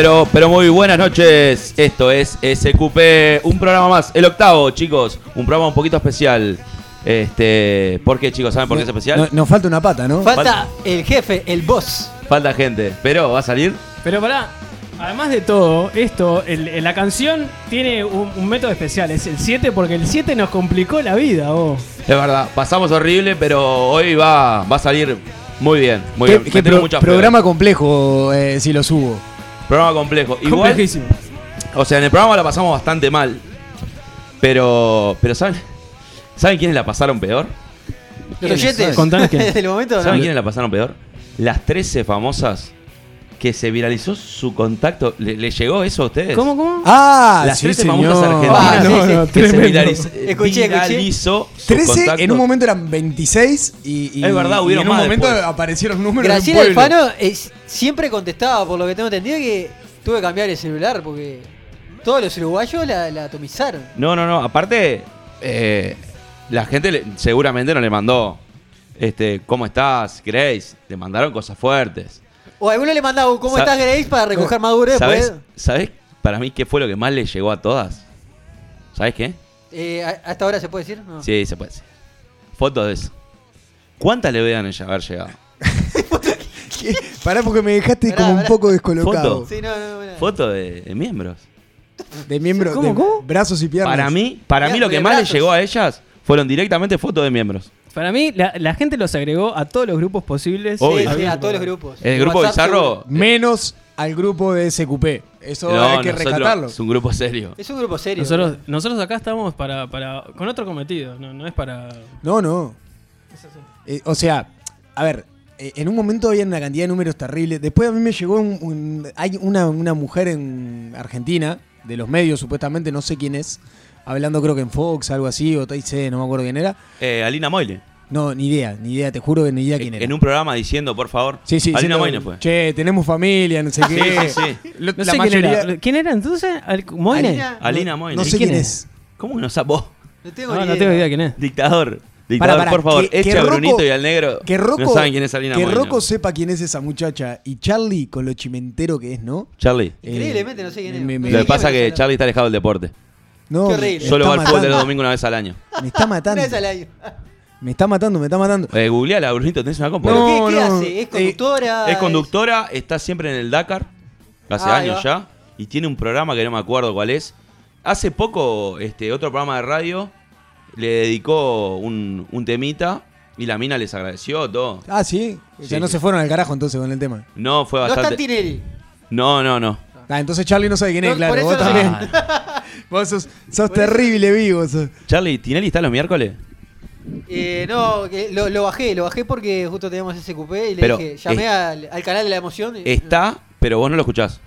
pero, pero muy buenas noches. Esto es SQP, un programa más, el octavo, chicos. Un programa un poquito especial. Este, ¿por qué, chicos? ¿Saben por qué es especial? No- nos falta una pata, ¿no? Falta el jefe, el boss. Falta gente, pero va a salir. Pero pará, además de todo, esto, el- el- la canción tiene un, un método especial, es el 7, porque el 7 nos complicó la vida, vos. Es verdad, pasamos horrible, pero hoy va, va a salir muy bien. Muy ¿Qué, bien. qué pro- programa complejo eh, si lo subo? Programa complejo. Igual, Complejísimo. o sea, en el programa la pasamos bastante mal. Pero, pero ¿saben? ¿Saben quiénes la pasaron peor? Los oyentes. Contanos quién. Desde el momento, ¿no? ¿Saben quiénes la pasaron peor? Las 13 famosas que se viralizó su contacto. ¿Le, le llegó eso a ustedes? ¿Cómo, cómo? Ah, Las sí, 13 señor. famosas argentinas Ah, sí, sí. que se viralizó, Escuché, viralizó sus 13, contactos. en un momento eran 26 y, y- Es verdad, y hubieron en un más momento después. aparecieron números Graciela. Alfano eh, siempre contestaba, por lo que tengo entendido, que tuve que cambiar el celular porque todos los uruguayos la, la atomizaron. No, no, no. Aparte, eh, la gente le- seguramente no le mandó. Este, ¿cómo estás, Grace? Le mandaron cosas fuertes. O alguno le mandaba un ¿Cómo Sa- estás, Grace? para recoger después. ¿Sabes? ¿Sabes para mí qué fue lo que más le llegó a todas? ¿Sabes qué? Eh, ¿a- ¿Hasta ahora se puede decir? No. Sí, se puede decir. Fotos de eso. ¿Cuántas le vean ella haber llegado? ¿Qué? Pará porque me dejaste Pará, como un poco descolocado. Foto. Sí, no, no, no. Fotos de, de miembros. De miembros, ¿Cómo, de cómo? brazos y piernas. Para mí, para mí lo que de más le brazos. llegó a ellas fueron directamente fotos de miembros. Para mí, la, la gente los agregó a todos los grupos posibles. Obvio. Sí, sí, Había- a todos los grupos. El grupo WhatsApp Bizarro. Menos al grupo de SQP. Eso no, hay que nosotros- rescatarlo. es un grupo serio. Es un grupo serio. Nosotros, nosotros acá estamos para, para con otro cometido, no, no es para... No, no. Eh, o sea, a ver, eh, en un momento había una cantidad de números terribles. Después a mí me llegó un, un- hay una, una mujer en Argentina, de los medios supuestamente, no sé quién es, hablando creo que en Fox, algo así, o TIC, no me acuerdo quién era. Eh, Alina Moyle. No, ni idea, ni idea, te juro que ni idea quién era. En un programa diciendo, por favor. Sí, sí, Alina Moyle fue. Che, tenemos familia, no sé Sí, qué. sí, sí. Lo- No la sé mayoría- quién era. ¿Quién era entonces? Al- ¿Moine? Alina- Alina no, Moyle. no sé ¿Quién quién es? es. ¿Cómo no sabes vos? No tengo No, ni no idea. tengo idea quién es. Dictador. Dictador, Pará, pará, por favor, que- que echa a Rocco- Brunito y al negro. Que Rocco, no saben quién es Alina que. Rocco sepa quién es esa muchacha y Charlie con lo chimentero que es, ¿no? Charlie. Increíblemente, no sé quién es. me- me- Lo que pasa es que. Charlie está alejado del deporte. No, Qué horrible. me Solo va al fútbol de los domingos una vez al año. Me está Una matando. vez al año. Me está matando, me está matando. Eh, googleala, Brunito, tenés una compu. ¿Pero No, qué, qué no, hace? ¿Es eh, conductora? Es conductora, está siempre en el Dakar, hace Ah, años ya, y tiene un programa que no me acuerdo cuál es. Hace poco, este otro programa de radio le dedicó un, un temita y la mina les agradeció todo. Ah, sí. Ya Sí, no se fueron al carajo entonces con el tema. No, fue No está bastante. Tinelli. No, no, no. Ah, entonces Charlie no sabe quién es, No, claro. por eso Vos no también. Vos sos, sos terrible vivo. sos. Charlie, ¿Tinelli está los miércoles? Eh, no, que lo, lo bajé, lo bajé porque justo teníamos ese cupé y le Pero, dije, llamé al, al canal de la emoción. y- Está, pero vos no lo escuchás.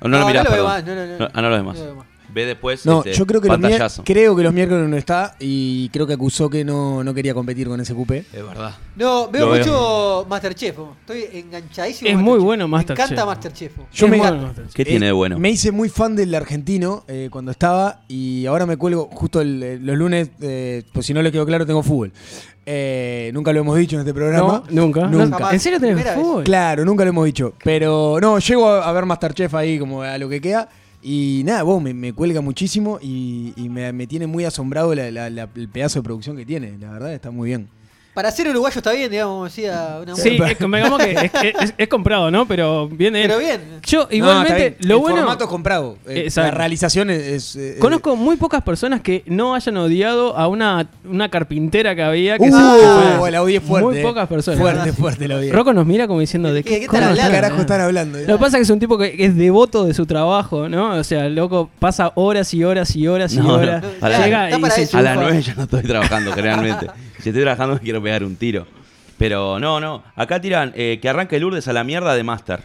O no, lo mirás, no lo veo perdón. más, no, no, no. ah, no lo ves más. No lo veo más. Ve después No, este, yo creo que, los mier- pantallazo. creo que los miércoles no está y creo que acusó que no, no quería competir con ese cupé. Es verdad. No, veo Lo veo. mucho Masterchef. ¿no? Estoy enganchadísimo. Es muy Masterchef. bueno Me Masterchef. encanta Masterchef. Yo Es me, bueno. ¿Qué tiene de bueno? Me hice muy fan del argentino eh, cuando estaba y ahora me cuelgo justo el- eh, los lunes, eh, pues si no les quedó claro, tengo fútbol. Eh, nunca lo hemos dicho en este programa. No, nunca. Nunca. No, ¿En serio tenés fútbol? Claro, nunca lo hemos dicho. Pero no, llego a, a ver Masterchef ahí como a lo que queda. Y nada, vos me, cuelga muchísimo y, me, tiene muy asombrado la- la- el pedazo de producción que tiene. La verdad, está muy bien. Para ser uruguayo está bien, digamos, decía una Sí, mujer. es, convengamos que es, es- es comprado, ¿no? Pero viene. Pero bien. Yo No, igualmente, lo el bueno. formato es comprado. Eh, la realización es. es, eh, Conozco muy pocas personas que no hayan odiado a una, una carpintera que había. Que Uh, se- la odié fuerte. Muy eh. pocas personas. Fuerte, fuerte la odié. Rocco nos mira como diciendo de ¿Qué- qué, qué están hablando? ¿Qué están carajo están hablando? Lo que pasa es que es un tipo que es devoto de su trabajo, ¿no? O sea, el loco pasa horas y horas y horas y No, no. horas. A la- Llega está y. A las enchufa. 9 ya no estoy trabajando, generalmente. Si estoy trabajando quiero pegar un tiro. Pero no, no. Acá tiran eh, que arranque Lourdes a la mierda de Master.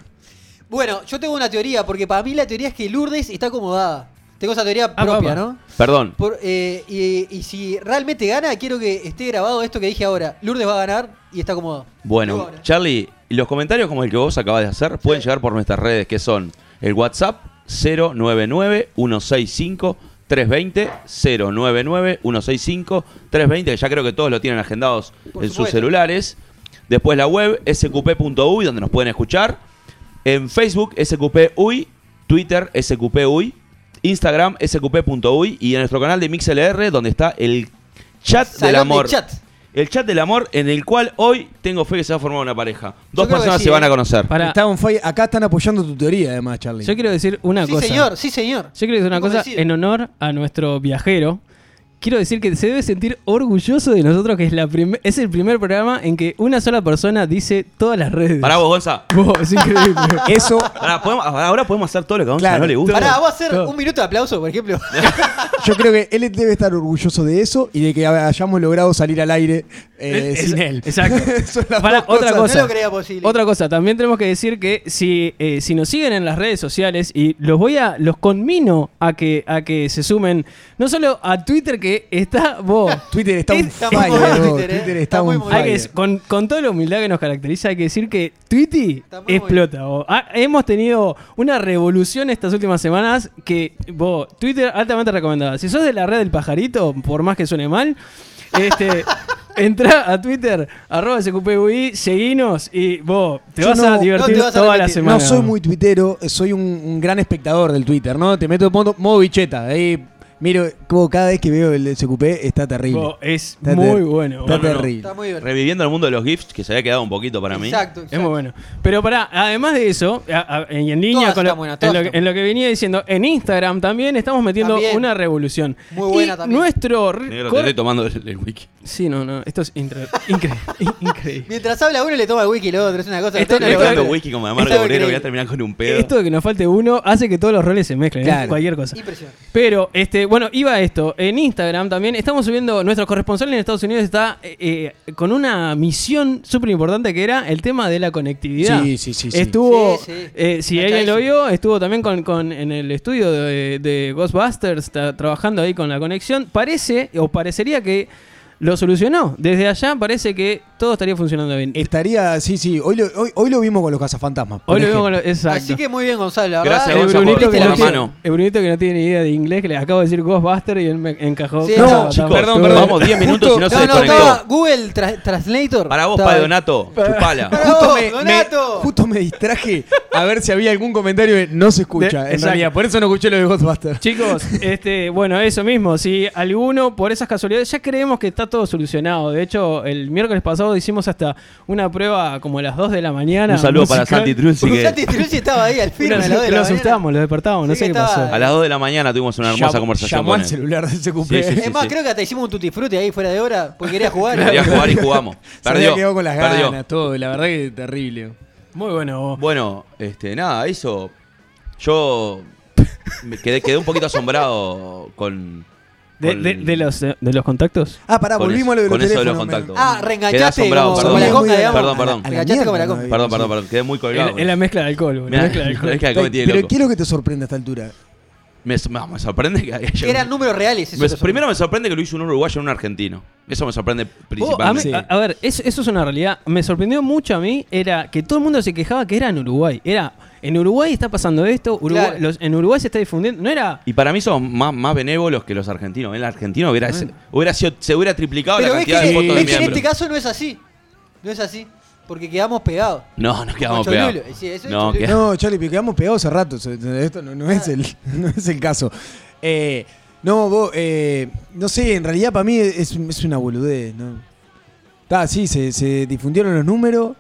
Bueno, yo tengo una teoría, porque para mí la teoría es que Lourdes está acomodada. Tengo esa teoría Ah, propia, papá. ¿no? Perdón. Por, eh, y, y si realmente gana, quiero que esté grabado esto que dije ahora. Lourdes va a ganar y está acomodado. Bueno. Charlie, y los comentarios como el que vos acabas de hacer pueden llegar por nuestras redes que son el WhatsApp 099-165-320, 099-165-320, que ya creo que todos lo tienen agendados Por en sus celulares. Después la web sqp.uy, donde nos pueden escuchar. En Facebook sqp.uy, Twitter sqp.uy, Instagram sqp.uy y en nuestro canal de MixLR, donde está el chat del de amor. chat. El chat del amor en el cual hoy tengo fe que se va a formar una pareja. Dos creo que personas sí, se van ¿eh? a conocer. Para- Está on fire. Acá están apoyando tu teoría, además, Charlie. Yo quiero decir una Sí, cosa. señor, sí, señor. Yo quiero decir una cosa convencido. en honor a nuestro viajero. Quiero decir que se debe sentir orgulloso de nosotros, que es, la prim- es el primer programa en que una sola persona dice todas las redes. Pará vos, Gonza. Vos, es increíble. Eso, Pará, podemos- ahora podemos hacer todo lo que a Gonza Claro. no le gusta. Pará, vamos a hacer Todo. un minuto de aplauso, por ejemplo. yo creo que él debe estar orgulloso de eso y de que hayamos logrado salir al aire eh, Es- sin él. Exacto. Dos otra cosa. No lo creía posible. Otra cosa, también tenemos que decir que si, eh, si nos siguen en las redes sociales y los voy a, los conmino a que, a que se sumen, no solo a Twitter que está vos. Twitter está un fire, vos. Twitter, eh. Twitter Está está muy, un Hay que, con, con toda la humildad que nos caracteriza, hay que decir que Twitty explota. vos. Ah, hemos tenido una revolución estas últimas semanas que vos, Twitter altamente recomendada. Si sos de la red del pajarito, por más que suene mal, este, entra a Twitter, arroba SQPUI, seguinos y vos te Yo vas no- a divertir no te vas a toda la semana. No soy muy tuitero, soy un, un gran espectador del Twitter, ¿no? Te meto en modo, modo bicheta. Ahí miro como cada vez que veo el SQP está terrible. Es Está muy ter- bueno. Está No, no, no. terrible. Está muy divertido. Reviviendo el mundo de los GIFs, que se había quedado un poquito para mí. Exacto. Es muy bueno. Pero pará, además de eso, a- a- y en línea con lo, en, lo que, están en lo que venía diciendo, en Instagram también estamos metiendo También. una revolución. Muy buena y también. Nuestro Negro, te estoy tomando el, el wiki. Sí, no, no, esto es incre- incre- increíble. Mientras habla uno le toma el wiki el otro, es una cosa. Esto- esto- tomando wiki como de Amargo Obrero, voy a terminar con un pedo. Esto de que nos falte uno hace que todos los roles se mezclen, ¿eh? Cualquier cosa. Impresionante. Pero, este, bueno, iba a esto. En Instagram también estamos subiendo. Nuestro corresponsal en Estados Unidos está eh, eh, con una misión súper importante que era el tema de la conectividad. Sí, sí, sí. Estuvo, Sí, sí. eh, si alguien lo vio, estuvo también con, con- en el estudio de, de Ghostbusters, está trabajando ahí con la conexión. Parece, o parecería que lo solucionó. Desde allá parece que todo estaría funcionando bien. Estaría, sí, sí. Hoy lo, hoy, hoy lo vimos con los cazafantasmas. Hoy lo vimos con lo- exacto. Así que muy bien, Gonzalo. La Gracias, verdad, el Gonza, Brunito, por que la no tiene, mano. el Brunito que no tiene ni idea de inglés, que le acabo de decir Ghostbuster y él me encajó. Sí, no, chicos, perdón, perdón, vamos 10 minutos y no, se No, no, desconectó. estaba Google Tra- Translator. Para vos, ahí. Donato, chupala. Para Justo vos, me, me- Donato. justo me distraje a ver si había algún comentario que no se escucha, De- en realidad. Por eso no escuché lo de Ghostbusters. Chicos, este, bueno, eso mismo. Si alguno, por esas casualidades, ya creemos que está todo solucionado. De hecho, el miércoles pasado hicimos hasta una prueba como a las 2 de la mañana. Un saludo para. Santi Trulsi que Santi Trulli estaba ahí al firme. Lo, a la hora de lo la asustamos, lo despertamos, no sé qué pasó. a las 2 de la mañana tuvimos una hermosa Llamó- conversación Llamó con al celular sí, sí. Es más, creo que hasta hicimos un tutti frutti ahí fuera de hora porque quería jugar. Quería jugar y jugamos. Se Perdió. quedado con las perdió. ganas, todo. La verdad que terrible. Muy bueno. Bueno, este, nada, eso. Yo me quedé, quedé un poquito asombrado con. De, de- de los, eh, de los contactos. Ah, pará, Con volvimos a lo de los con eso de los teléfonos. contactos. Ah, Quedé reenganchaste asombrado, como, perdón. como la conga, digamos. Perdón, perdón. Reenganchaste como la conga. Perdón, perdón, perdón. Quedé muy colgado. Es la mezcla de alcohol, boludo, Mirá, la mezcla de alcohol. es que la comí tiene Pero loco. ¿qué es lo que te sorprende a esta altura? Me, no, me sorprende que haya Eran números reales. eso Me- primero me sorprende que lo hizo un uruguayo y un argentino. Eso me sorprende Vos, a, mí- principalmente. a- a ver, eso, eso es una realidad. Me sorprendió mucho a mí, era que todo el mundo se quejaba que era en Uruguay. Era, en Uruguay está pasando esto, Uruguay- Claro. los- en Uruguay se está difundiendo. No era... Y para mí son más, más benévolos que los argentinos. El argentino hubiera, hubiera sido, se hubiera triplicado Pero la que, cantidad de fotos de que en este caso no es así. No es así. Porque quedamos pegados. No, nos quedamos pegados. Sí, eso es No, No, Charlie, pero quedamos pegados hace rato. Esto no, no es, el, no es el caso. Eh, no, vos, eh, no sé, en realidad para mí es, es una boludez. ¿no? Está, sí, se, se difundieron los números.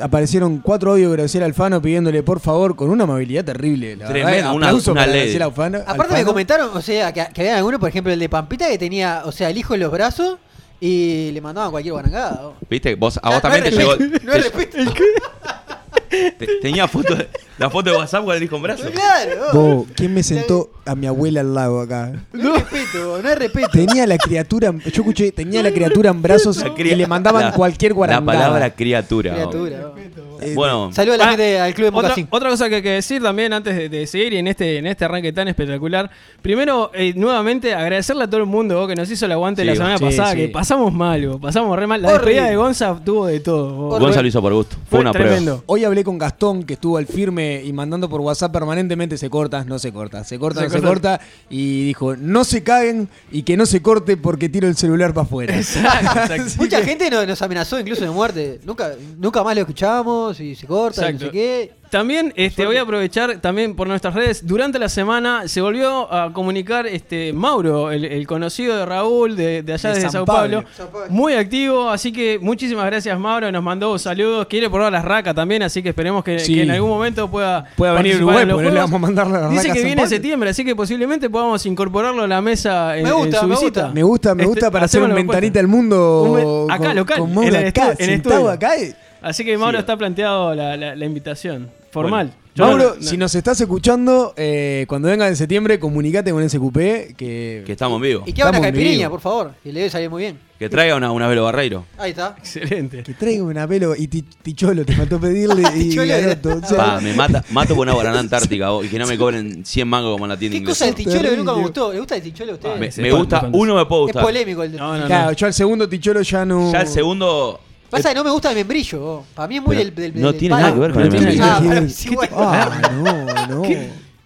Aparecieron cuatro audios de Graciela Alfano pidiéndole por favor con una amabilidad terrible. La Tremendo, verdad, una- aplauso una para ley. Graciela Alfano. Aparte me comentaron, o sea, que, que había alguno, por ejemplo, el de Pampita, que tenía, o sea, el hijo en los brazos y le mandaban cualquier guarangada. ¿no? ¿Viste? Vos, a No, vos también no te llegó. No te- tenía foto de- la foto de WhatsApp con el hijo en brazos. Claro. ¿quién me sentó a mi abuela al lado acá? No es respeto, no es respeto. Tenía la criatura, yo escuché, tenía la criatura en brazos La y le mandaban la- cualquier La guarangada. palabra criatura. Criatura. Eh, Bueno, Saludos a la Ah, gente al Club de Otra, otra cosa que hay que decir también antes de, de seguir y en este, en este arranque tan espectacular. Primero, eh, nuevamente, agradecerle a todo el mundo que nos hizo el aguante Sí, la semana sí, pasada, sí. que pasamos mal, pasamos re mal. La Horrible. despedida de Gonza tuvo de todo. Horrible. Gonzalo hizo por gusto. Fue, Fue una tremendo. prueba. Hoy hablé con Gastón, que estuvo al firme y mandando por WhatsApp permanentemente se corta, no se corta, se corta, Se no se corta. corta. Y dijo, no se caguen y que no se corte porque tiro el celular para afuera. Exacto, exacto. Mucha gente nos, amenazó incluso de muerte. Nunca, nunca más lo escuchamos y se corta, y no sé qué. También este, voy a aprovechar también por nuestras redes. Durante la semana se volvió a comunicar este Mauro, el, el conocido de Raúl, de, de allá De desde San Sao Pablo. Pablo. Muy activo, así que muchísimas gracias Mauro. Nos mandó saludos. Quiere probar las racas también, así que esperemos que, Sí. que en algún momento pueda, Pueda venir Uruguay, no le vamos a mandar las Dice racas que viene en septiembre, así que posiblemente podamos incorporarlo a la mesa en, Me gusta, en su me visita. gusta. Me gusta, me Este, gusta para hacer hacemos un la propuesta. ventanita al mundo. Un acá, con- local, con Mauro en el acá, en acá. Así que Mauro Sí. está planteado la, la- la invitación formal. Yo Mauro, no- no- si nos estás escuchando, eh, cuando venga en septiembre, comunicate con SQP que, Que estamos en vivo. Y que haga una caipirinha, por favor. Que le debe salir muy bien. Que traiga una, una Velo Barreiro. Ahí está. Excelente. que traiga una pelo y ti- Ticholo, te faltó pedirle y Ticholo. Garoto, o sea, Pa, me mata, mato por una guaraná antártica vos, y que no me cobren 100 mangos como en la tienda ¿Qué cosa del inglesa. ticholo que nunca me gustó? ¿Le gusta el ticholo a ustedes? Me, gusta, uno me puede es gustar. polémico el No, no, claro, no. yo al segundo Ticholo ya no. Ya el segundo. Pasa que no me gusta el membrillo. Para mí es muy Pero del, del- no del tiene palo. nada que ver con No el tiene membrillo. Ah, ¿Qué para tiene? mí sí, bueno. Ah, no, no.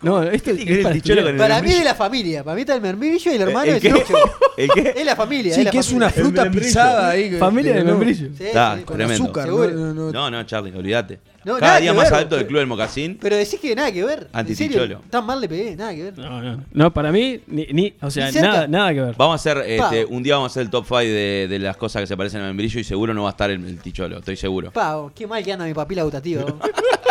No, este que ver es para estudiar. con el Para mí es de la familia. Para mí está el membrillo y el hermano ¿El es qué? el ticholo. ¿El qué? Es la familia. Sí, es la que es familia. una fruta membrillo. pisada ahí. que- Familia de no, membrillo. Sí, Está, sí. Con Tremendo. azúcar, Seguro. no, no, no. No, no, Charlie, olvídate. No, Cada nada día que más ver, adepto del pero- Club del Mocasín. Pero decís que nada que ver. ¿En Antiticholo. Tan mal le pegué, nada que ver. No, no, no, para mí, ni, ni- o sea, Ni nada, nada que ver. Vamos a hacer, este, un día vamos a hacer el top 5 de, de las cosas que se parecen al membrillo y seguro no va a estar el, el ticholo, estoy seguro. Pau, qué mal que anda mi papila gustativa.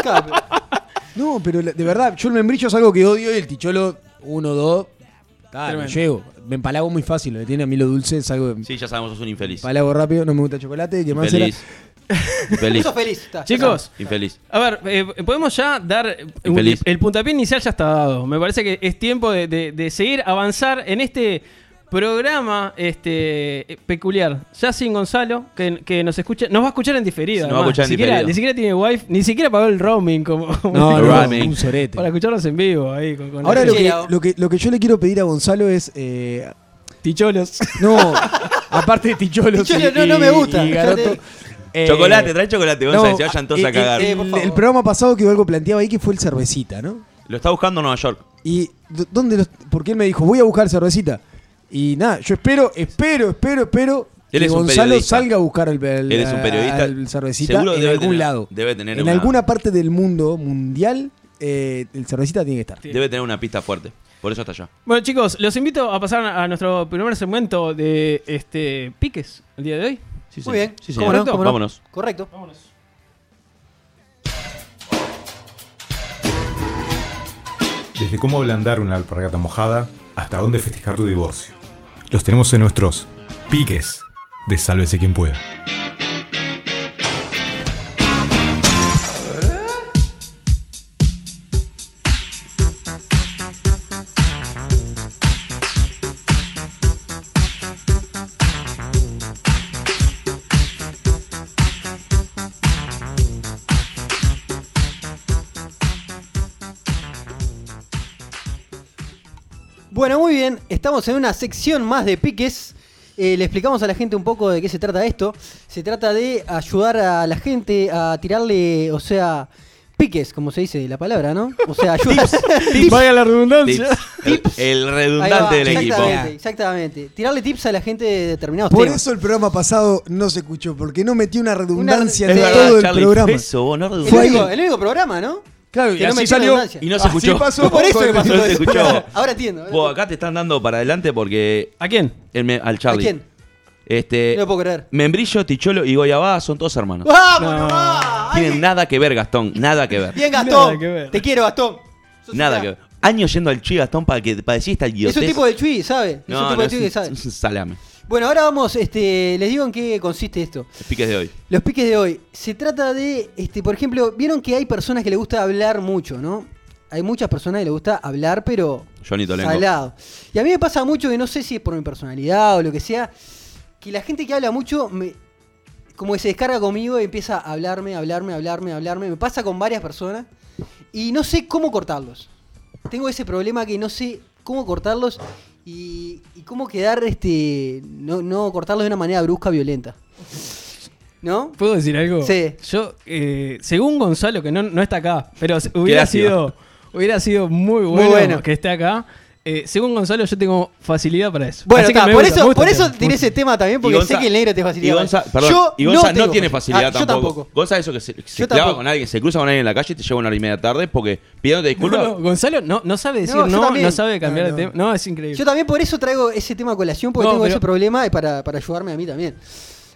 No, pero de verdad, yo el membrillo es algo que odio y el Ticholo 1, 2. Claro, Tremendo. llego. Me empalago muy fácil, lo que tiene a mí lo dulce es algo Sí, ya sabemos, sos un infeliz. empalago rápido, no me gusta el chocolate. ¿Qué más era? Infeliz. Sos feliz. está, Chicos. Infeliz. a ver, eh, podemos ya dar. un- Infeliz. el puntapié inicial ya está dado. Me parece que es tiempo de, de- de seguir, avanzar en este programa este peculiar. Ya sin Gonzalo, que, que nos escucha, nos va a escuchar en diferido. Nos va a además. escuchar en ni, siquiera, diferido. ni siquiera tiene wifi, ni siquiera pagó el roaming como, No, no, Ramen. un sorete. para escucharnos en vivo ahí con, con Ahora lo que, lo, que, lo que yo le quiero pedir a Gonzalo es. eh, Ticholos. no, aparte de Ticholos. Y- no, no me gusta, y Garoto, eh, chocolate, trae chocolate, Gonzalo, no, se vayan todos a cagar. Por el- programa pasado quedó algo planteado ahí que fue el cervecita, ¿no? Lo está buscando en Nueva York. Y dónde los- porque él me dijo, voy a buscar cervecita. Y nada, yo espero, espero, espero, espero Él que es Gonzalo periodista. salga a buscar el, el- Él es un periodista. al cervecita Seguro en debe algún tener- lado. debe tener en una- alguna parte del mundo mundial, eh, el cervecita tiene que estar. Debe tener una pista fuerte. Por eso está allá. Bueno, chicos, los invito a pasar a nuestro primer segmento de este piques el día de hoy. Sí, Muy bien. Sí, ¿Cómo señor. no? ¿Cómo no? Vámonos. Correcto. Desde cómo ablandar una alpargata mojada hasta dónde festejar tu divorcio. Los tenemos en nuestros piques de Sálvese quien pueda. Bueno, muy bien, estamos en una sección más de piques. Eh, le explicamos a la gente un poco de qué se trata esto. Se trata de ayudar a la gente a tirarle, o sea, piques, como se dice la palabra, ¿no? O sea, ayudar. Vaya la redundancia. Tips. El, el Ahí va, redundante del equipo. exactamente, Exactamente. Tirarle tips a la gente de determinados Por temas. eso el programa pasado no se escuchó, porque no metí una redundancia Una- en verdad, todo el Charlie, programa. eso, vos no el, único, el único programa, ¿no? Claro, y Que no así metió salió. Y no se Así escuchó. pasó Por eso me pasó No se escuchó. Ahora entiendo. ahora Vos entiendo. acá te están dando para adelante porque ¿A quién? el me- al ¿A Charlie. quién? Este, No lo puedo creer. Membrillo, Ticholo y Goyabá son todos hermanos. ¡Vamos, No. nomás! Tienen nada que ver, Gastón. Nada que ver. Bien, Nada Gastón. que ver. Te quiero, Gastón. Sos Nada que ver. Años yendo al Chi, Gastón, para, que, para decir esta Es idiotez. un tipo de chui, ¿sabe? Es un No, tipo no, de chui que sabe. un salame. Bueno, ahora vamos, este, les digo en qué consiste esto. Los piques de hoy. Los piques de hoy. Se trata de, este, por ejemplo, vieron que hay personas que les gusta hablar mucho, ¿no? Hay muchas personas que les gusta hablar, pero Johnny Tolengo. salado. Y a mí me pasa mucho que no sé si es por mi personalidad o lo que sea, que la gente que habla mucho me, como que se descarga conmigo y empieza a hablarme, hablarme, hablarme, hablarme. Me pasa con varias personas y no sé cómo cortarlos. Tengo ese problema que no sé cómo cortarlos y, y cómo quedar, este, no, no cortarlos de una manera brusca, violenta. ¿No? ¿Puedo decir algo? Sí. Yo, eh, según Gonzalo, que no, no está acá, pero se- hubiera sido, hubiera sido muy bueno, bueno. que esté acá. Eh, según Gonzalo, yo tengo facilidad para eso. Bueno, Así que está, me por gusta, eso, gusta por eso tema. tiré ese tema también, porque Y Gonza- sé que el negro te Y facilita. Gonza, perdón, yo y Gonza no, tiene facilidad. facilidad Ah, Yo tampoco. tampoco. Gonza eso que se, se clava tampoco. con alguien, se cruza con alguien en la calle y te lleva una hora y media tarde porque pidiéndote disculpas. No, no, Gonzalo no, no sabe decir No, no, sabe cambiar No, de tema. No, es increíble. Yo también por eso traigo ese tema a colación, porque No, tengo pero- ese problema y para, para ayudarme a mí también.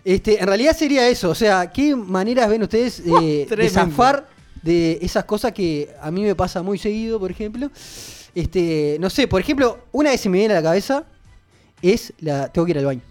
Este, en realidad sería eso, o sea, ¿qué maneras ven ustedes eh, de zafar de esas cosas que a mí me pasa muy seguido, por ejemplo? Este, no sé, por ejemplo, una vez se me viene a la cabeza es la tengo que ir al baño.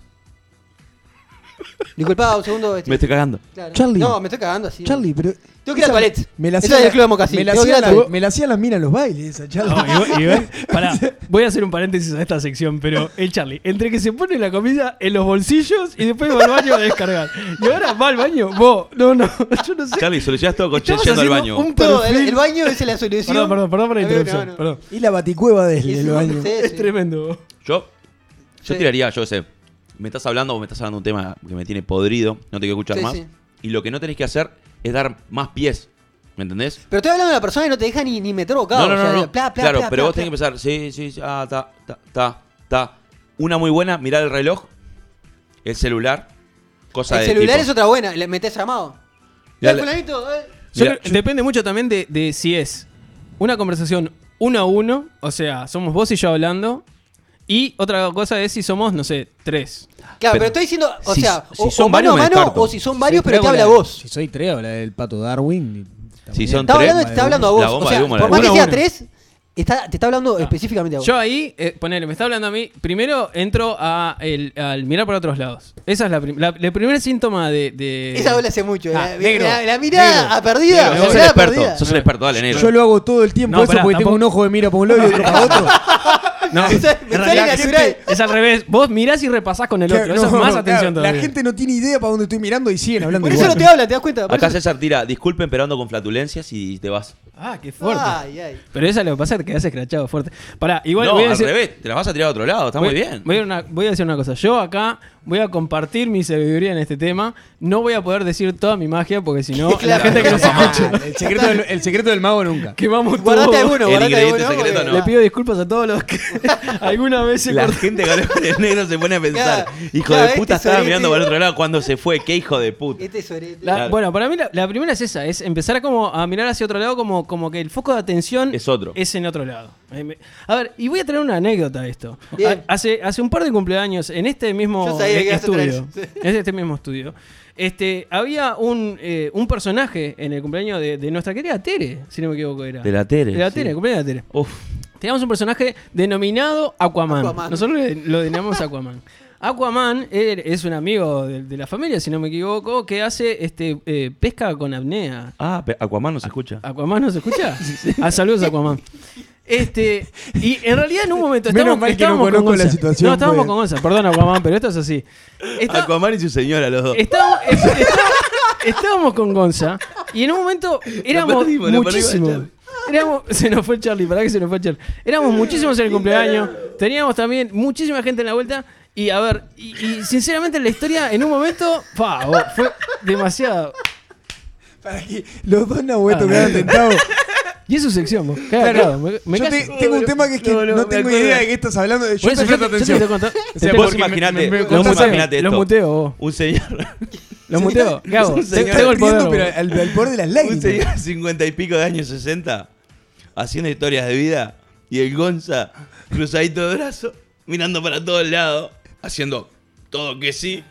Disculpa, un segundo. este, Me estoy cagando. claro. Charlie. No, me estoy cagando así. Charlie, pero. Tengo que ir al toilet. Me la hacía Club. Me la Tengo que ir hacía al la- me minas en los bailes, esa Charlie. No, igual- igual- pará, voy a hacer un paréntesis a esta sección, pero el Charlie, entre que se pone la comida en los bolsillos y después va al baño a descargar. Y ahora va al baño, vos, no, no, yo no sé. Charlie, solucionás todo con yendo al baño. un Todo, el, baño es la solución. Perdón, perdón, perdón por la no, no. Perdón. Y la baticueva de Y del baño. sí, Es tremendo. Yo, yo Sí. tiraría, yo sé, me estás hablando o me estás hablando de un tema que me tiene podrido, no te quiero escuchar Sí, más. sí. Y lo que no tenés que hacer es dar más pies. ¿Me entendés? Pero estoy hablando de una persona que no te deja ni, ni meter bocado. no, no, o sea, no, no. pla, pla, claro, pla, pero vos tenés que empezar, sí, sí, sí, ah, ta, ta, ta, ta. Una muy buena, mirar el reloj, el celular, cosa El de celular tipo- es otra buena, le metes llamado. Le- fulanito, eh. Yo Mira, creo- depende mucho también de, de si es una conversación uno a uno, o sea, somos vos y yo hablando, y otra cosa es si somos, no sé, tres. Claro, pero, Pero estoy diciendo, o si- sea, si o, son o mano varios, a mano o si son varios, pero te habla la- vos. Si soy Treo, la del pato Darwin. está Si bien. son Está tres, hablando, te está hablando a vos. La bomba o sea, de humo, la por más que sea uno. tres, está, te está hablando específicamente a vos. Yo ahí, eh, ponele, me está hablando a mí, primero entro a el, al mirar por otros lados. Esa es la, prim- la- el primer síntoma de... de- Esa habla hace mucho. Ah, la, negro, la- la mirada negro, a perdida. Negro, la sos el experto, perdida. sos el experto, dale, negro. Yo lo hago todo el tiempo eso porque tengo un ojo de mira para un lado y otro para otro. No, Me sale- me en sale realidad natural. es al revés. Vos mirás y repasás con el otro. Claro, Eso es más no, atención claro, todavía. La gente no tiene idea para dónde estoy mirando y siguen hablando Por eso no te habla, ¿te das cuenta? Acá eso- César tira, disculpen, pero ando con flatulencias y te vas. Ah, qué fuerte. Ay, ay. Pero esa lo que pasa es que quedás escrachado fuerte. Pará, igual no, voy a al decir... revés, te las vas a tirar a otro lado, está muy bien. Voy a, una- voy a decir una cosa. Yo acá voy a compartir mi sabiduría en este tema. No voy a poder decir toda mi magia porque si no, la gente que nos escucha, El secreto, del, el secreto del mago nunca. quemamos Guardate todo. alguno, El guardate ingrediente alguno. secreto no. Le pido disculpas a todos los que alguna vez se La cortaron. gente que con el negro se pone a pensar, Claro, hijo claro, de este puta, estaba sorete. mirando para el otro lado cuando se fue, qué hijo de puta. Este. La- Claro. Bueno, para mí la, la primera es esa, es empezar a como a mirar hacia otro lado como, como que el foco de atención Es otro. es en otro lado. Eh, A ver, y voy a traer una anécdota de esto. Bien. Hace, hace un par de cumpleaños, en este mismo Yo sabía traer estudio, en este mismo estudio, este, había un, eh, un personaje en el cumpleaños de, de nuestra querida Tere, si no me equivoco era. De la Tere, De la sí. Tere, el cumpleaños de la Tere. Uf, Teníamos un personaje denominado Aquaman. Aquaman. Nosotros le- lo denominamos Aquaman. Aquaman él es un amigo de, de la familia, si no me equivoco, que hace este eh, pesca con apnea. ah, Aquaman no se escucha. ¿Aquaman no se escucha? Ah, saludos Aquaman. Este, y en realidad en un momento Menos estábamos, mal que no estábamos con conozco la Gonza. situación, No, estábamos porque- con Gonza. Perdón, Aquaman, pero esto es así. Está- Aquaman y su señora, los dos. Estábamos, es- está- estábamos con Gonza y en un momento éramos perdimos, muchísimos. Éramos, se nos fue Charlie, ¿para qué se nos fue Charlie? Éramos muchísimos en el cumpleaños. Teníamos también muchísima gente en la vuelta. Y a ver, y, y sinceramente la historia en un momento, pa, fue demasiado. Para que los dos nahuetos Ah, tentados. Y es su sección, vos. Claro, claro, me, me yo te- tengo un tema que es que No, no, no, tengo idea de qué estás hablando. Yo Por eso te yo, presto te- yo te atención. quiero contar. O sea, te- vos imaginate, me- me- vos imaginate esto. muteo, vos. Un señor, Los muteo. ¿Qué hago? un señor Tengo el poder. Pero al, al poder de las un lágrimas. señor cincuenta y pico de años 60 haciendo historias de vida y el Gonza cruzadito de brazo, mirando para todos lados, haciendo todo que sí.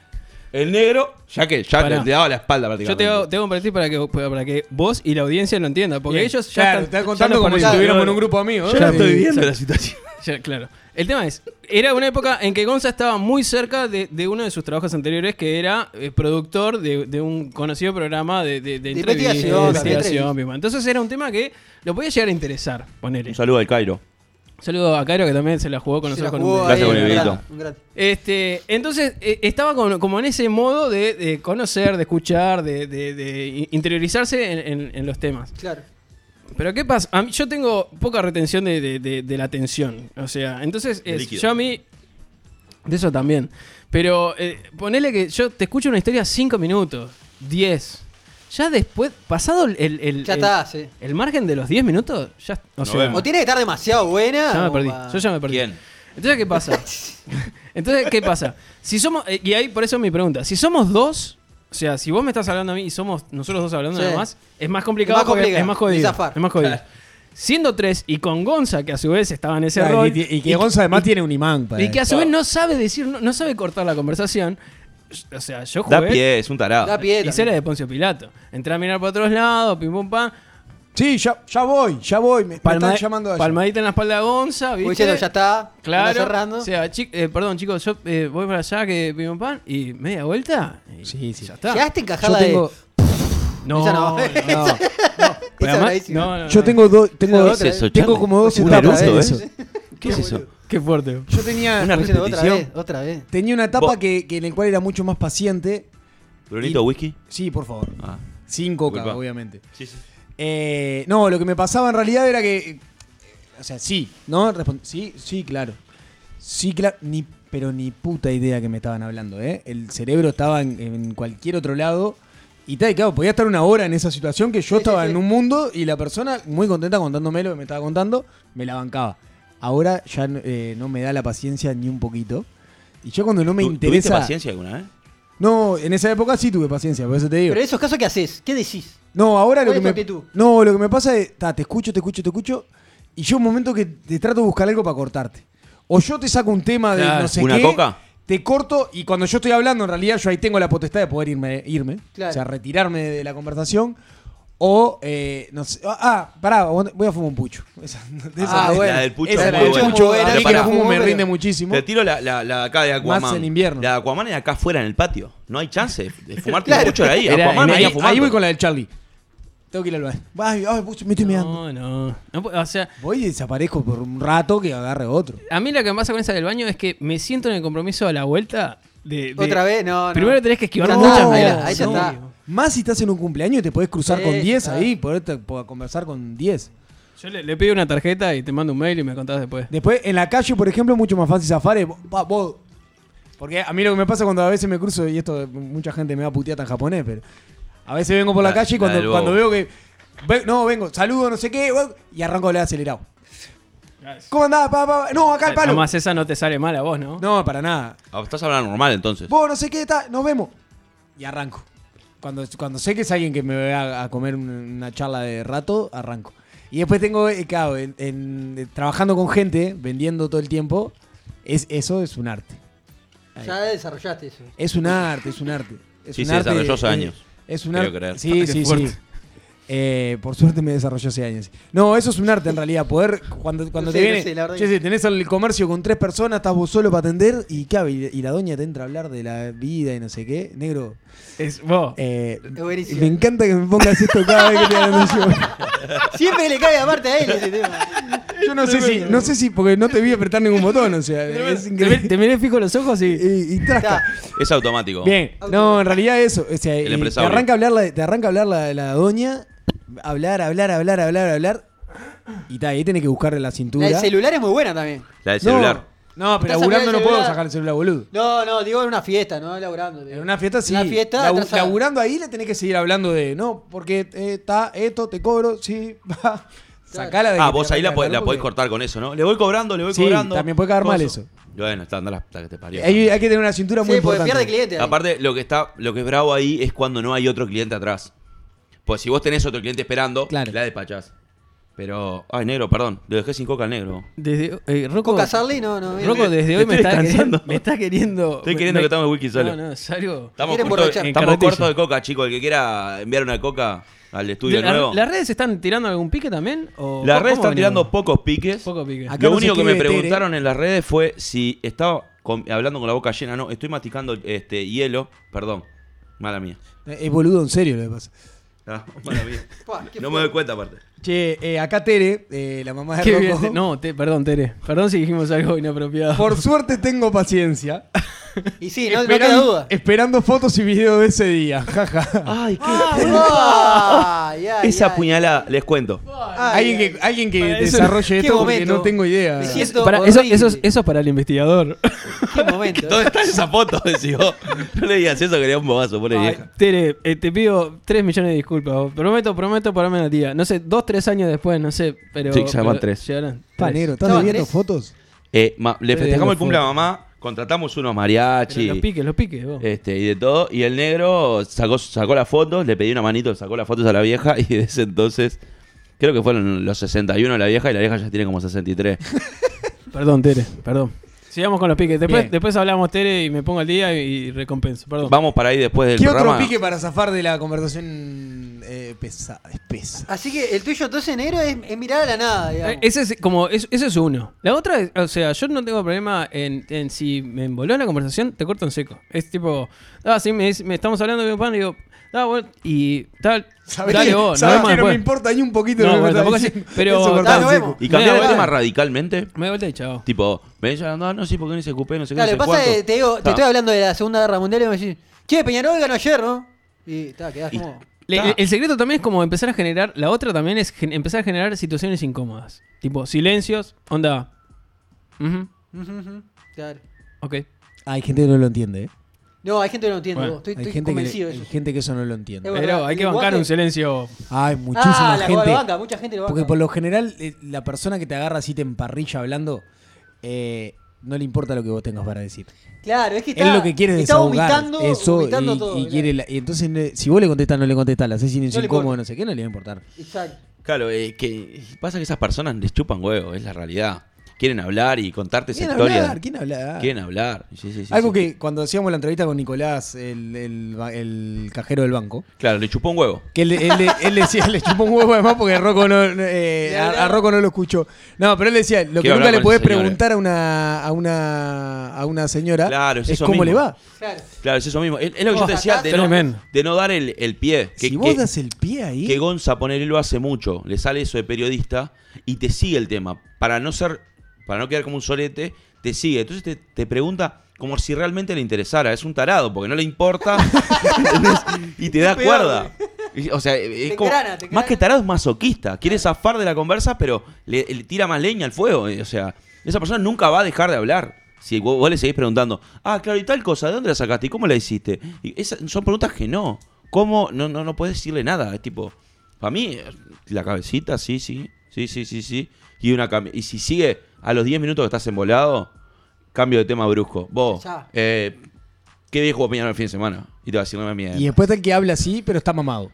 El negro, ya que ya Pará. te daba la espalda Yo prácticamente. te hago, te hago un compartir para que, para que vos y la audiencia lo entiendan. Porque Bien. ellos ya Claro, están. te ya contando como si estuviéramos en un grupo amigo. Yo ¿eh? estoy viendo la situación. Ya, claro. El tema es, era una época en que Gonza estaba muy cerca de, de uno de sus trabajos anteriores, que era eh, productor de, de un conocido programa de, de, investigación, mismo. Entonces era un tema que lo podía llegar a interesar, ponele. Un saludo al Cairo. Saludo a Cairo, que también se la jugó con Se nosotros con jugó un Gracias ahí, por el gran- este, entonces eh, estaba con- como en ese modo de, de conocer, de escuchar, de, de- de in- interiorizarse en, en- en los temas. Claro. Pero ¿qué pasa? A mí- yo tengo poca retención de, de- de- de la atención. O sea, entonces es- yo a mí... De eso también. Pero eh, ponele que yo te escucho una historia 5 minutos, 10. Ya después, pasado el, el, el- Ya el- está, sí. el margen de los 10 minutos, ya... O Nos sea, vemos. O tiene que estar demasiado buena. ya me o perdí. va- Yo ya me perdí. ¿Quién? Entonces, ¿qué pasa? Entonces, ¿qué pasa? Si somos, eh, y ahí por eso mi pregunta, si somos dos, o sea, si vos me estás hablando a mí y somos nosotros dos hablando Sí. nada más, es más complicado Es más porque complicado, es más jodido. zafar. Es más jodido. Siendo tres y con Gonza, que a su vez estaba en ese Claro, rol. y, y que Gonza además tiene un imán para y que a su vez no sabe decir, no, no sabe cortar la conversación. O sea, yo Da pie, es un tarado. Da pie se la de Poncio Pilato. Entré a mirar por otros lados, pim pum pam. Sí, ya, ya voy, ya voy. Me, me palma- están llamando allá. palmadita en la espalda de Gonza, Voy ¿viste? diciendo, ya está. Claro. cerrando. O sea, chi- eh, perdón, chicos, yo eh, voy para allá que pim pum pam y media vuelta. y Sí, sí. Ya está. Llegaste a encajar Yo la tengo, No, Esa no. no, no. Además- no, no, yo tengo dos, tengo, ¿Qué dos- es eso, tengo como dos Un etapas ¿eh? ¿Qué es eso? Qué fuerte. Yo tenía, Una otra vez, otra vez. tenía una etapa Vos- que, que en el cual era mucho más paciente. ¿Brunito whisky? Sí, por favor. Ah. Sin coca, Disculpa. obviamente. Sí, sí. Eh, no, lo que me pasaba en realidad era que. eh, O sea, sí, ¿no? Respon- sí, sí, claro. Sí, claro. Ni, pero ni puta idea que me estaban hablando, ¿eh? El cerebro estaba en, en cualquier otro lado. Y tal, y claro, podía estar una hora en esa situación que yo Sí, sí, estaba sí. en un mundo y la persona, muy contenta contándome lo que me estaba contando, me la bancaba. Ahora ya eh, no me da la paciencia ni un poquito. Y yo cuando no me ¿Tu- ¿Tuviste interesa. paciencia alguna vez? No, en esa época sí tuve paciencia, por eso te digo. Pero en esos casos, ¿qué haces? ¿Qué decís? No, ahora lo ¿Cuál que me? No, lo que me pasa es, ta, te escucho, te escucho, te escucho y yo un momento que te trato de buscar algo para cortarte. O yo te saco un tema de Claro. no sé ¿Una qué, coca? te corto y cuando yo estoy hablando en realidad yo ahí tengo la potestad de poder irme, irme, Claro. o sea, retirarme de la conversación o eh, no sé, ah, ah, pará, voy a fumar un pucho. Esa- de esa- Ah, bueno. La del pucho esa es la del buena. pucho, buena, a mí Pero que pará, fumo me pero- rinde muchísimo. Te tiro la, la, la acá de Aquaman. en invierno. La de Aquaman es acá afuera en el patio. No hay chance de- fumarte Claro. un pucho de ahí. Era- Aquaman ahí, fumando. ahí voy con la del Charlie. Tengo que ir al baño. Ay, ay, pucho, me estoy. No, no. No O sea, Voy y desaparezco por un rato que agarre otro. a mí lo que me pasa con esa del baño es que me siento en el compromiso a la vuelta de. de- ¿Otra vez? No, no. Primero tenés que esquivar Ya muchas ahí ya No. está. Más si estás en un cumpleaños y te podés cruzar Sí, con 10 claro. ahí, poderte po- conversar con 10. Yo le, le pido una tarjeta y te mando un mail y me contás después. Después, en la calle, por ejemplo, es mucho más fácil zafar. vos- porque a mí lo que me pasa cuando a veces me cruzo, y esto mucha gente me va a putear en japonés, pero a veces vengo por la, La- calle y cuando, cuando veo que. ve- no, vengo, saludo, no sé qué, y arranco a hablar acelerado. ¿Cómo andás? Pa, pa, pa? No, acá el palo. Nomás esa no te sale mal a vos, ¿no? No, para nada. Ah, Estás hablando normal entonces. Vos no sé qué, está, nos vemos. Y arranco. Cuando, cuando sé que es alguien que me va a, comer un- una charla de rato, arranco. Y después tengo, eh, claro, en- en- eh, trabajando con gente, vendiendo todo el tiempo, es, eso es un arte. Ya desarrollaste eso. Es un arte, es un arte. Es Sí, un se arte, desarrolló hace eh, años. Es un Quiero arte. creer. Sí, Qué sí, sí. Eh, por suerte me desarrolló hace años. No, eso es un arte en realidad. Poder, cuando, cuando No te viene. Che, tenés el comercio con tres personas, estás vos solo para atender y, claro, y, y la doña te entra a hablar de la vida y no sé qué. Negro. Es vos. eh, Es me encanta que me pongas esto cada vez que te anuncio. Siempre le cae aparte a él ese tema. Yo no sé si, no sé si, porque no te vi apretar ningún botón, o sea, es increíble. te miré fijo los ojos y. Y, y trasca. Está. Es automático. Bien, no, en realidad eso, o sea, El y te arranca a hablar la, te arranca a hablar la, la doña, hablar, hablar, hablar, hablar, hablar, y ta, ahí tenés que buscarle la La cintura. del celular es muy buena también. La del celular. No, pero Estás laburando no puedo sacar el celular, boludo. No, no, digo en una fiesta, no laburando. En una fiesta sí. En una fiesta, Labu- atrasada. laburando ahí le tenés que seguir hablando de, no, porque eh, está esto, te cobro, sí, va. Sacala de Ah, vos ahí la, arranca podés- la cortar con eso, ¿no? Le voy cobrando, le voy Sí, cobrando. también puede quedar mal eso. Bueno, está anda la, la que te parió. Hay, hay que tener una cintura muy Sí, porque importante. pierde cliente. ahí. Aparte, lo que está, lo que es bravo ahí es cuando no hay otro cliente atrás. Pues si vos tenés otro cliente esperando, Claro. la despachás. Pero, ay, negro, perdón, le dejé sin coca al negro. Desde, eh, Rocco, Coca Sarli, no, no. Rocco, desde hoy me estoy está, descansando. queriendo, me está queriendo. Estoy queriendo me- que tome whisky solo. No, no, salgo. Estamos, Quieren cortos, estamos En carretilla. de coca, chicos. El que quiera enviar una coca al estudio De- la- nuevo. ¿Las redes están tirando algún pique también? O Las cómo redes están venimos? tirando pocos piques. Poco pique. Acá Lo nos único que me escribe Tere. preguntaron en las redes fue si estaba con- hablando con la boca llena. No, estoy masticando este hielo. Perdón, mala mía. Eh, Es boludo en serio lo que pasa. Ah, mía. Pua, qué No me doy cuenta aparte. Che, eh, acá Tere, eh, la mamá de Qué Rocco. bien, te- no, te- perdón, Tere. Perdón si dijimos algo inapropiado. Por suerte tengo paciencia. Y sí, no, no Esperan- queda duda. Esperando fotos y videos de ese día. Jaja. Ay, qué. Ay, ay, Esa ay. puñalada, les cuento. Ay, alguien que, alguien que Para eso- desarrolle qué esto porque momento. no tengo idea. Me siento Para, eso, horrible. eso, es- eso es para el investigador. Qué momento. ¿Dónde está esa foto? Decís vos. No le digas eso, quería un bobazo, pobre Ay, vieja. Tere, eh, te pido 3 millones de disculpas. vos. Prometo, prometo pararme la tía. No sé, dos, tres años después, no sé, pero. Sí, pero tres. Pa, Tres. negro, ¿estás Estaban viendo tres. fotos? Eh, ma- le Estoy festejamos el viendo cumple a mamá, contratamos unos Pero mariachi. Los piques, los piques, vos. Este, y de todo. Y el negro sacó, sacó las fotos, le pedí una manito, sacó las fotos a la vieja y desde entonces, creo que fueron los 61 de la vieja y la vieja ya tiene como 63. Perdón, Tere, perdón. Sigamos con los piques. Después, Bien. después hablamos, Tere, y me pongo al día y, recompenso. Perdón. Vamos para ahí después del ¿Qué programa. otro pique para zafar de la conversación eh, pesada, espesa? Así que el tuyo entonces negro es, es mirar a la nada, digamos. Eh, Ese es como, es- ese es uno. La otra, es- o sea, yo no tengo problema en, en si me envoló la conversación, te corto en seco. Es tipo, ah, sí, me estamos hablando de mi pan y digo, ah, bueno, y tal, ¿Sabés dale que, vos, sabés vemos que no me importa ni un poquito No, lo que bueno, me estás pero-. Y cambiar el tema radicalmente. Me doy vuelta y chao. Tipo, me ella no, no, sí, porque no se ocupé, no sé qué. Claro, no lo sé que pasa que te, digo, te estoy hablando de la Segunda Guerra Mundial y me decís, che, Peñarol ganó ayer, ¿no? Y ta, quedás Y- como. Le- el, el secreto también es como empezar a generar, la otra también es gen- empezar a generar situaciones incómodas. Tipo, silencios, onda. Claro. ok. Hay gente que no lo entiende, ¿eh? No, hay gente que no entiende. Bueno, vos. Estoy, Hay estoy gente, que, convencido de hay eso. gente que eso no lo entiende. Pero verdad. hay ¿El que bancar un silencio. Hay muchísima ah, la gente. banca, mucha gente lo banca. Porque por lo general, eh, la persona que te agarra así te emparrilla hablando, eh, no le importa lo que vos tengas para decir. Claro, es que está, Él lo que quiere es está desahogar vomitando, eso vomitando y, todo. y claro. quiere la- y entonces eh, si vos le contestás no le contestás, le haces silencio No incómodo, no sé qué, no le va a importar. Exacto. Claro, eh, que pasa que esas personas les chupan huevo, es la realidad. Quieren hablar y contarte esa ¿Quién historia. hablar? ¿Quién hablar? Quieren hablar. Sí, sí, sí, Algo sí. que cuando hacíamos la entrevista con Nicolás, el, el cajero del banco, Claro, le chupó un huevo. que él, él, él- él decía, le chupó un huevo además porque Rocco no, eh, a, a Rocco no lo escuchó. No, pero él decía, lo que nunca le podés señor, preguntar a una, a una a una señora Claro, es cómo le va. Claro. Claro, es eso mismo. Es, es lo que yo te decía de no, de no dar el, el pie. Que, si que- vos das el pie ahí, que Gonza, ponele, lo hace mucho. Le sale eso de periodista y te sigue el tema. Para no ser, para no quedar como un solete, te sigue. Entonces te, te pregunta como si realmente le interesara. Es un tarado, porque no le importa. y te da cuerda. O sea, es como- engrana, más que tarado es masoquista. Quiere zafar de la conversa, pero le, le tira más leña al fuego. O sea, esa persona nunca va a dejar de hablar. Si vos, vos le seguís preguntando, ah, claro, y tal cosa, ¿de dónde la sacaste? ¿Y cómo la hiciste? Y esas son preguntas que no. ¿Cómo? No, no, no puedes decirle nada. Es tipo, para mí, eh, la cabecita, sí, sí, sí, sí, sí, sí. Y, una y si sigue a los 10 minutos que estás embolado, cambio de tema brusco. Vos, Ya. eh, ¿qué viejo jugó Peñarol el fin de semana? Y te va a decir, no me mierda. y después está el que habla así, pero está mamado.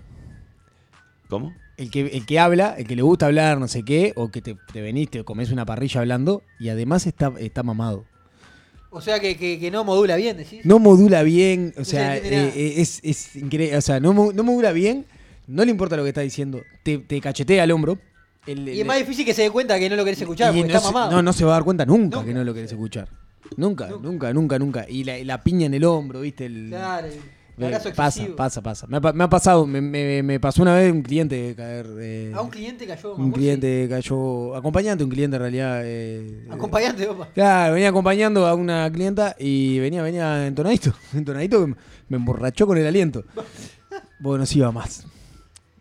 ¿Cómo? El que, el que habla, el que le gusta hablar, no sé qué, o que te, te venís, te comes una parrilla hablando, y además está, está mamado. O sea que, que, que no modula bien, decís. No modula bien, o sea, se entiende nada. eh, es, es increíble. O sea, no, mo- no modula bien, no le importa lo que está diciendo, te, te cachetea al hombro. El- Y es más difícil que se dé cuenta que no lo querés escuchar porque no está se- mamado. No, no se va a dar cuenta nunca, Nunca. que no lo querés escuchar. Nunca, nunca, nunca, nunca. Y la, la piña en el hombro, ¿viste? El, Claro, el eh, abrazo pasa, excesivo. pasa, pasa. Me ha, me ha pasado, me, me- me pasó una vez un cliente caer. eh, A un cliente cayó. un cliente cayó. Acompañante, un cliente en realidad. eh, Acompañante, opa. Claro, venía acompañando a una clienta y venía, venía entonadito. Entonadito que me- emborrachó con el aliento. Bueno, no se iba más.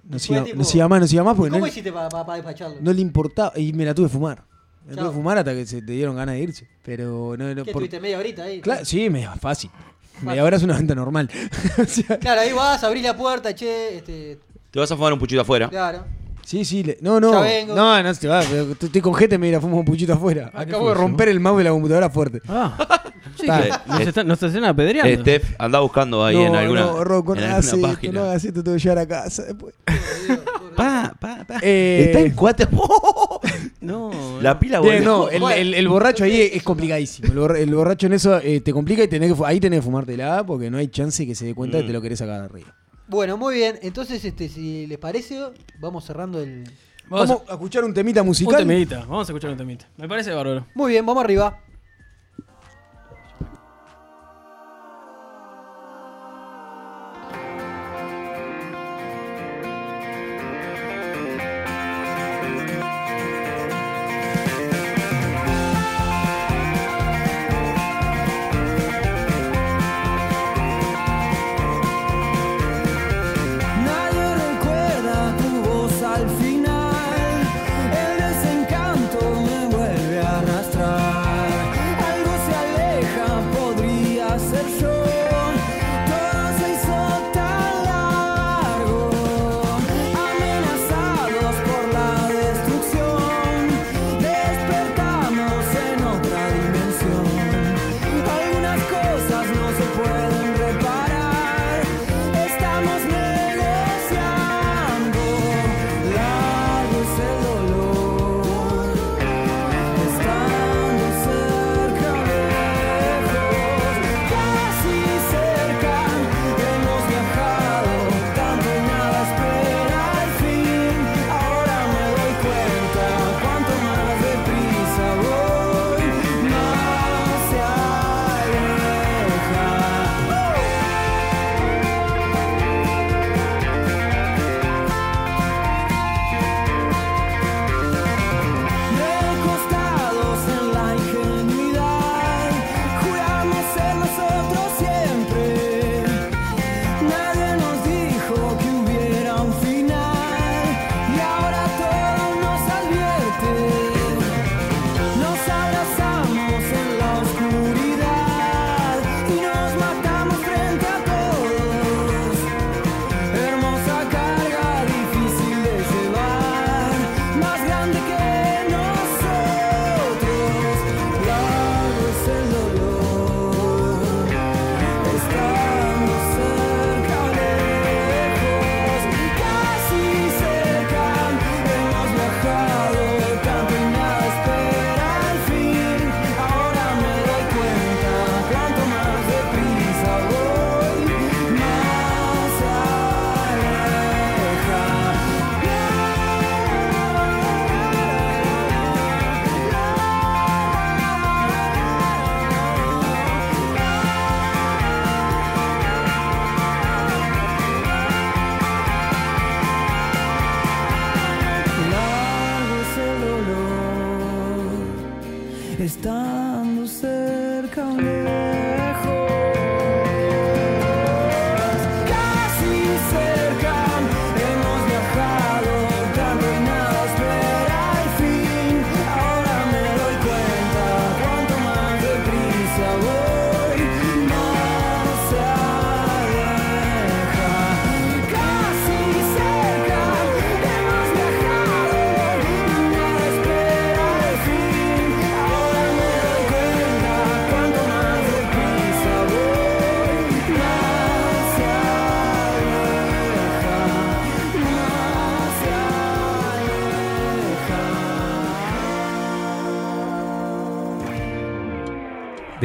No iba, tipo- no más, no se iba más porque ¿Cómo no, hiciste para despacharlo? no le importaba. Y me la tuve que fumar. No Chao. pude fumar hasta que se te dieron ganas de irse. Pero no, no ¿Qué por- tuviste media horita ahí? Claro, sí, media fácil. Media hora es una venta normal. O sea, Claro, ahí vas, abrís la puerta, che, este, Te vas a fumar un puchito afuera. claro. Sí, sí. le- no, no. Ya vengo. No, no se va. pero Estoy con gente, me irá fumo un puchito afuera. Acabo de romper el mouse de la computadora fuerte. Ah, sí, que nos, están, nos están apedreando. Eh, Steph, anda buscando ahí no, en alguna, no, Rocco, no hagas esto, página. no hagas esto, tengo que llegar a casa después. Pa, pa, pa. Eh, Está en cuatro. No, La pila Bien, volvió. no, el, el- el borracho ahí es complicadísimo. El, borra- el borracho en eso eh, te complica y tenés que, ahí tenés que fumártela porque no hay chance que se dé cuenta que Mm. te lo querés sacar arriba. Bueno, muy bien. Entonces, este, si les parece, vamos cerrando el. Vamos, Vamos a escuchar un temita un musical. temita. Vamos a escuchar un temita. Me parece bárbaro. Muy bien, vamos arriba.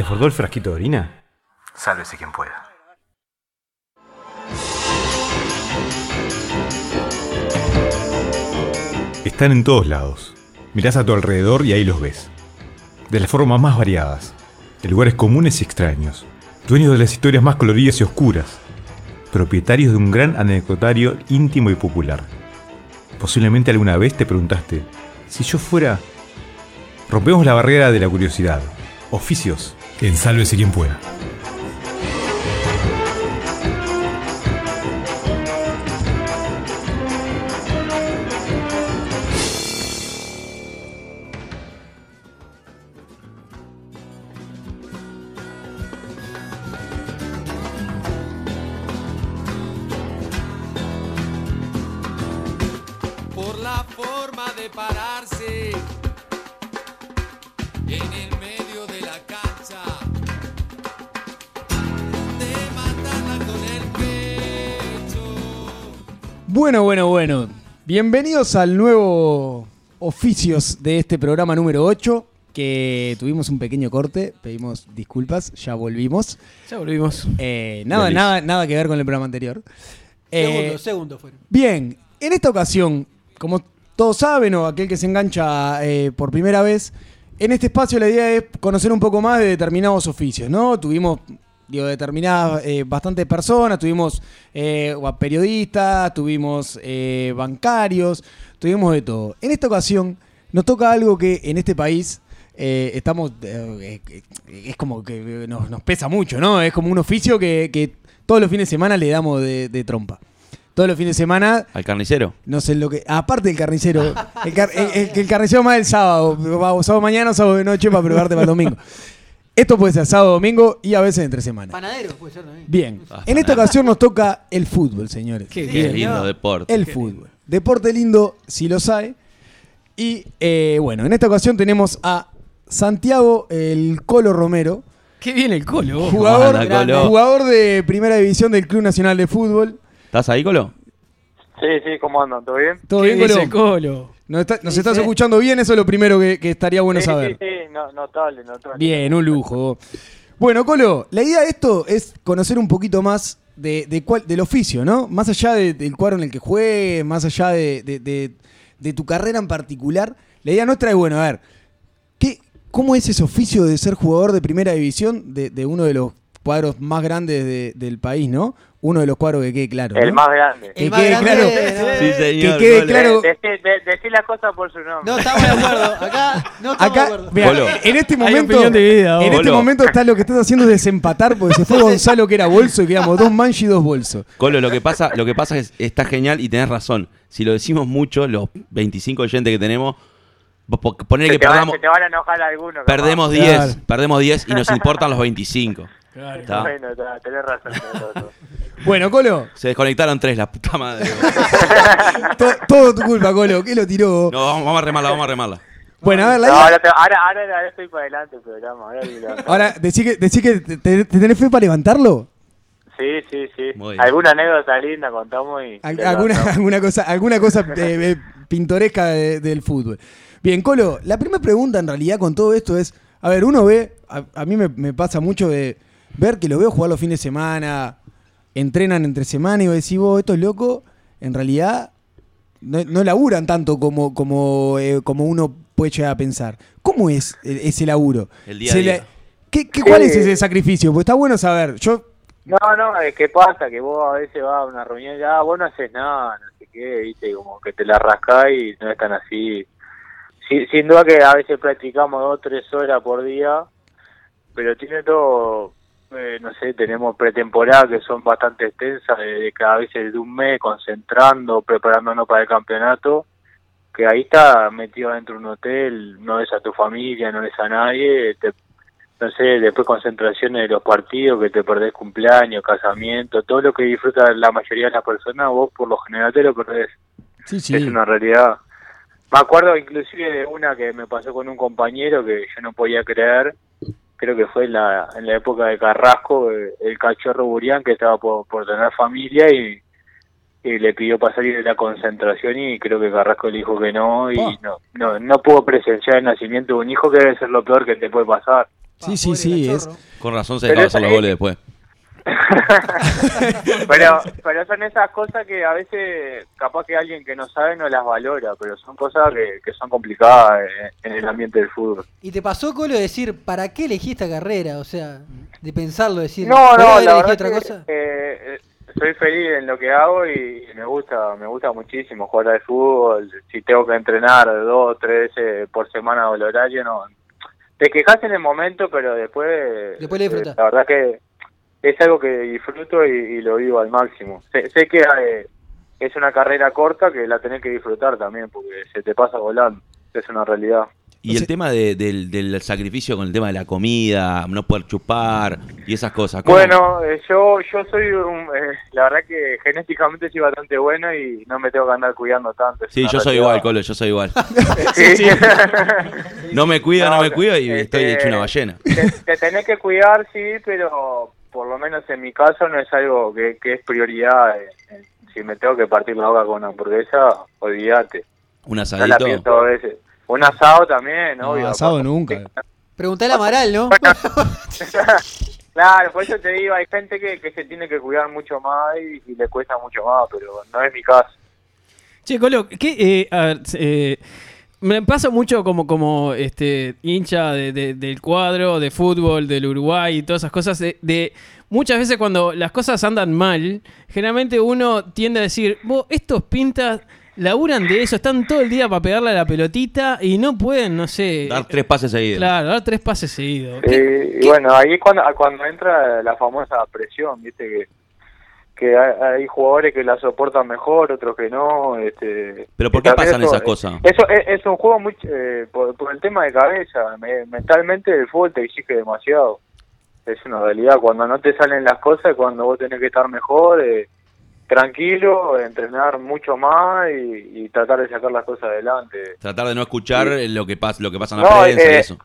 ¿Desbordó el frasquito de orina? Sálvese quien pueda. Están en todos lados. Mirás a tu alrededor y ahí los ves. De las formas más variadas, de lugares comunes y extraños, dueños de las historias más coloridas y oscuras, propietarios de un gran anecdotario íntimo y popular. Posiblemente alguna vez te preguntaste, si yo fuera... Rompemos la barrera de la curiosidad. Oficios en Sálvese quien pueda. Bienvenidos al nuevo oficios de este programa número 8, que tuvimos un pequeño corte, pedimos disculpas, ya volvimos. Ya volvimos. Eh, nada, nada, nada que ver con el programa anterior. Eh, Segundo, segundo fueron. Bien, en esta ocasión, como todos saben o aquel que se engancha eh, por primera vez, en este espacio la idea es conocer un poco más de determinados oficios, ¿no? Tuvimos, digo, determinadas, eh, bastantes personas, tuvimos eh, periodistas, tuvimos eh, bancarios, tuvimos de todo. En esta ocasión nos toca algo que en este país eh, estamos, eh, eh, es como que nos, nos pesa mucho, ¿no? Es como un oficio que, que todos los fines de semana le damos de, de trompa. Todos los fines de semana Al carnicero. no sé lo que. Aparte del carnicero. El, car- el- el- el carnicero más el sábado. Sábado mañana sábado de noche para prepararte para el domingo. Esto puede ser sábado, domingo y a veces entre semana. Panadero puede ser también. Bien. Ah, En esta ocasión nos toca el fútbol, señores. Qué Qué bien. lindo deporte. El fútbol. Deporte lindo, si lo sabe. Y eh, bueno, en esta ocasión tenemos a Santiago el Colo Romero, Qué bien el colo. jugador, anda, Colo? jugador de primera división del Club Nacional de Fútbol. ¿Estás ahí, Colo? Sí, sí, ¿cómo andan? ¿Todo bien? ¿Todo ¿Qué bien, Colo? colo? ¿Nos, está- nos Sí, estás sí. escuchando bien? Eso es lo primero que, que estaría bueno sí, saber. Sí, sí, no, notable, notable. Bien, un lujo. Bueno, Colo, la idea de esto es conocer un poquito más de, de cuál, del oficio, ¿no? Más allá de- del cuadro en el que juegues, más allá de, de- de- de tu carrera en particular. La idea nuestra es, bueno, a ver, ¿qué, ¿cómo es ese oficio de ser jugador de primera división de, de uno de los cuadros más grandes de- del país, ¿no? Uno de los cuadros que quede claro. El ¿no? más grande. Que El más quede grande claro. Sí, señor. Que quede claro. De- decí- de- decí las cosas por su nombre. No estamos de acuerdo. Acá no estamos de acuerdo. en este momento, dividida, en este momento está lo que estás haciendo es desempatar porque se fue Gonzalo que era bolso y quedamos dos manchi y dos bolsos. Colo, lo que pasa, lo que pasa es está genial y tenés razón. Si lo decimos mucho, los 25 oyentes que tenemos, vos po- poner se, que van, perdamos, se te van a enojar algunos. perdemos Claro. 10, perdemos 10 y nos importan los 25. Está. Bueno, está, tenés razón. tenés razón. Bueno, Colo, Se desconectaron tres, la puta madre. to- todo tu culpa, Colo, ¿qué lo tiró? No, vamos, vamos a remarla, vamos a remarla. Bueno, a ver, la No, idea- ahora, te- ahora, ahora, ahora estoy para adelante el programa. Ahora, Ahora, decí que, decí que te, te- te tenés fe para levantarlo. sí, sí, sí. Alguna anécdota linda contamos y... Al- alguna, alguna cosa, alguna cosa eh, eh, pintoresca de- del fútbol. Bien, Colo, la primera pregunta en realidad con todo esto es, a ver, uno ve, a, a mí me, me pasa mucho de ver que lo veo jugar los fines de semana, entrenan entre semana y vos decís, vos, estos locos, en realidad no, no laburan tanto como, como, eh, como uno puede llegar a pensar. ¿Cómo es eh, ese laburo? El día a Se día. ¿qué, qué- ¿Cuál es ese sacrificio? Pues está bueno saber. Yo No, no, es que pasa que vos a veces vas a una reunión y ah, vos no haces nada, no sé qué, viste, como que te la rascás y no es tan así. Sí, sin duda que a veces practicamos dos o tres horas por día, pero tiene todo, eh, no sé, tenemos pretemporada que son bastante extensas, de, cada vez de un mes, concentrando, preparándonos para el campeonato, que ahí está metido dentro de un hotel, no ves a tu familia, no ves a nadie, te no sé, después concentraciones de los partidos, que te perdés cumpleaños, casamiento, todo lo que disfruta la mayoría de las personas, vos por lo general te lo perdés. Sí, sí. Es una realidad. Me acuerdo inclusive de una que me pasó con un compañero que yo no podía creer, creo que fue en la, en la época de Carrasco, eh, el cachorro Burián que estaba por, por tener familia y, y le pidió para salir de la concentración y creo que Carrasco le dijo que no y no, no, no pudo presenciar el nacimiento de un hijo que debe ser lo peor que te puede pasar. Sí, sí, sí, es. Con razón se dejaba hacer los goles después. pero pero son esas cosas que a veces capaz que alguien que no sabe no las valora, pero son cosas que, que son complicadas en, en el ambiente del fútbol. ¿Y te pasó, Colo, decir, ¿para qué elegí esta carrera? O sea, de pensarlo, decir, No, ¿podría no, la verdad otra que cosa? eh, soy feliz en lo que hago y me gusta, me gusta muchísimo jugar al fútbol. Si tengo que entrenar dos o tres veces por semana o el horario, no. Te quejas en el momento, pero después, Después lo disfrutás. eh, la verdad que es algo que disfruto y, y lo vivo al máximo. Sé, sé que eh, es una carrera corta que la tenés que disfrutar también, porque se te pasa volando. Es una realidad. Y el tema de- del, del sacrificio con el tema de la comida, no poder chupar y esas cosas. ¿cómo? Bueno, eh, yo yo soy un, eh, la verdad que genéticamente soy bastante bueno y no me tengo que andar cuidando tanto. Sí, yo soy igual, Colo, yo soy igual. Sí. No me cuido, no, me cuido y estoy este, hecho una ballena. Te, te tenés que cuidar, sí, pero por lo menos en mi caso no es algo que, que es prioridad. eh, eh, si me tengo que partir la boca con una hamburguesa, olvídate. Un No la asadito. pienso dos veces. Un asado también, No, obvio. asado por- nunca. Preguntale a Amaral, ¿no? Claro, por eso te digo, hay gente que, que se tiene que cuidar mucho más y, y le cuesta mucho más, pero no es mi caso. Che, Colo, ¿qué, eh, a ver, eh, me pasa mucho como, como este hincha de- de- del cuadro, de fútbol, del Uruguay y todas esas cosas, de, de muchas veces cuando las cosas andan mal, generalmente uno tiende a decir, vos, estos pintas laburan de eso, están todo el día para pegarle a la pelotita y no pueden, no sé... Dar tres pases seguidos. Claro, dar tres pases seguidos. Eh, y bueno, ahí es cuando, cuando entra la famosa presión, viste que que hay, jugadores que la soportan mejor, otros que no. Este, Pero ¿por qué pasan eso- esas cosas? Eso es, es un juego muy eh, por, por el tema de cabeza. Me- mentalmente el fútbol te exige demasiado. Es una realidad. Cuando no te salen las cosas, cuando vos tenés que estar mejor, eh, tranquilo, entrenar mucho más y, y tratar de sacar las cosas adelante. Tratar de no escuchar lo que pasa, lo que pasa en la No, prensa y eh, eso.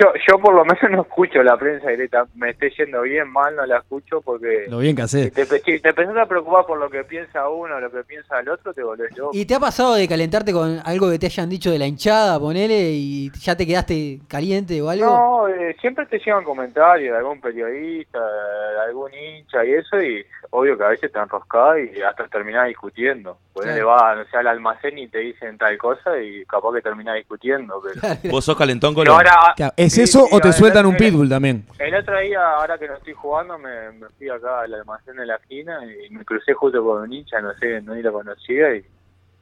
Yo, yo por lo menos no escucho la prensa directa. Me esté yendo bien, mal, no la escucho porque... Lo bien que Si haces. te, si te empezás a preocupar por lo que piensa uno, lo que piensa el otro, te volvés loco. ¿Y te ha pasado de calentarte con algo que te hayan dicho de la hinchada, ponele, y ya te quedaste caliente o algo? No, eh, siempre te llegan comentarios de algún periodista, de algún hincha y eso, y obvio que a veces te enroscás y hasta terminás discutiendo. Pues Claro. le va, no sé, al almacén y te dicen tal cosa y capaz que terminás discutiendo. Pero... ¿Vos sos calentón, Colo? ahora, Claro, ¿Es sí, eso sí, o te el- sueltan un pitbull también? El otro día, ahora que no estoy jugando, me, me fui acá al almacén de la esquina y me crucé justo con un hincha, no sé, no ni lo conocía y,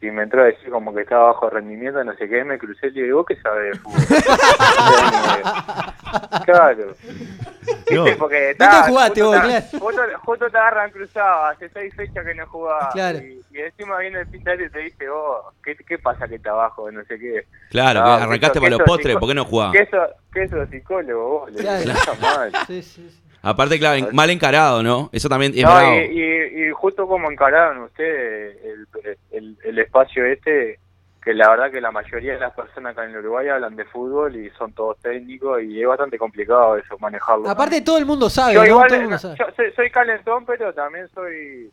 y me entró a decir como que estaba bajo rendimiento, no sé qué, me crucé y le digo, ¿vos qué sabes de fútbol? claro. No. ¿Viste? Porque ¿Dónde está, jugaste justo vos, te- claro? Justo, justo te agarran cruzado, hace seis fechas que no. Claro. Y, y encima viene el pintar y te dice, vos, ¿qué, ¿qué pasa que está abajo? No sé qué. Claro, que arrancaste para los postres, ¿por qué no jugás? Que eso, que eso es psicólogo, vos, le Claro. mal. Sí, sí, sí. Aparte, claro, mal encarado, ¿no? Eso también es No, bravo. y, y, y justo como encararon ustedes el, el, el espacio este, que la verdad que la mayoría de las personas acá en Uruguay hablan de fútbol y son todos técnicos y es bastante complicado eso, manejarlo. Aparte todo el mundo sabe, yo ¿no? igual, Todo el mundo no, sabe. yo soy, soy calentón, pero también soy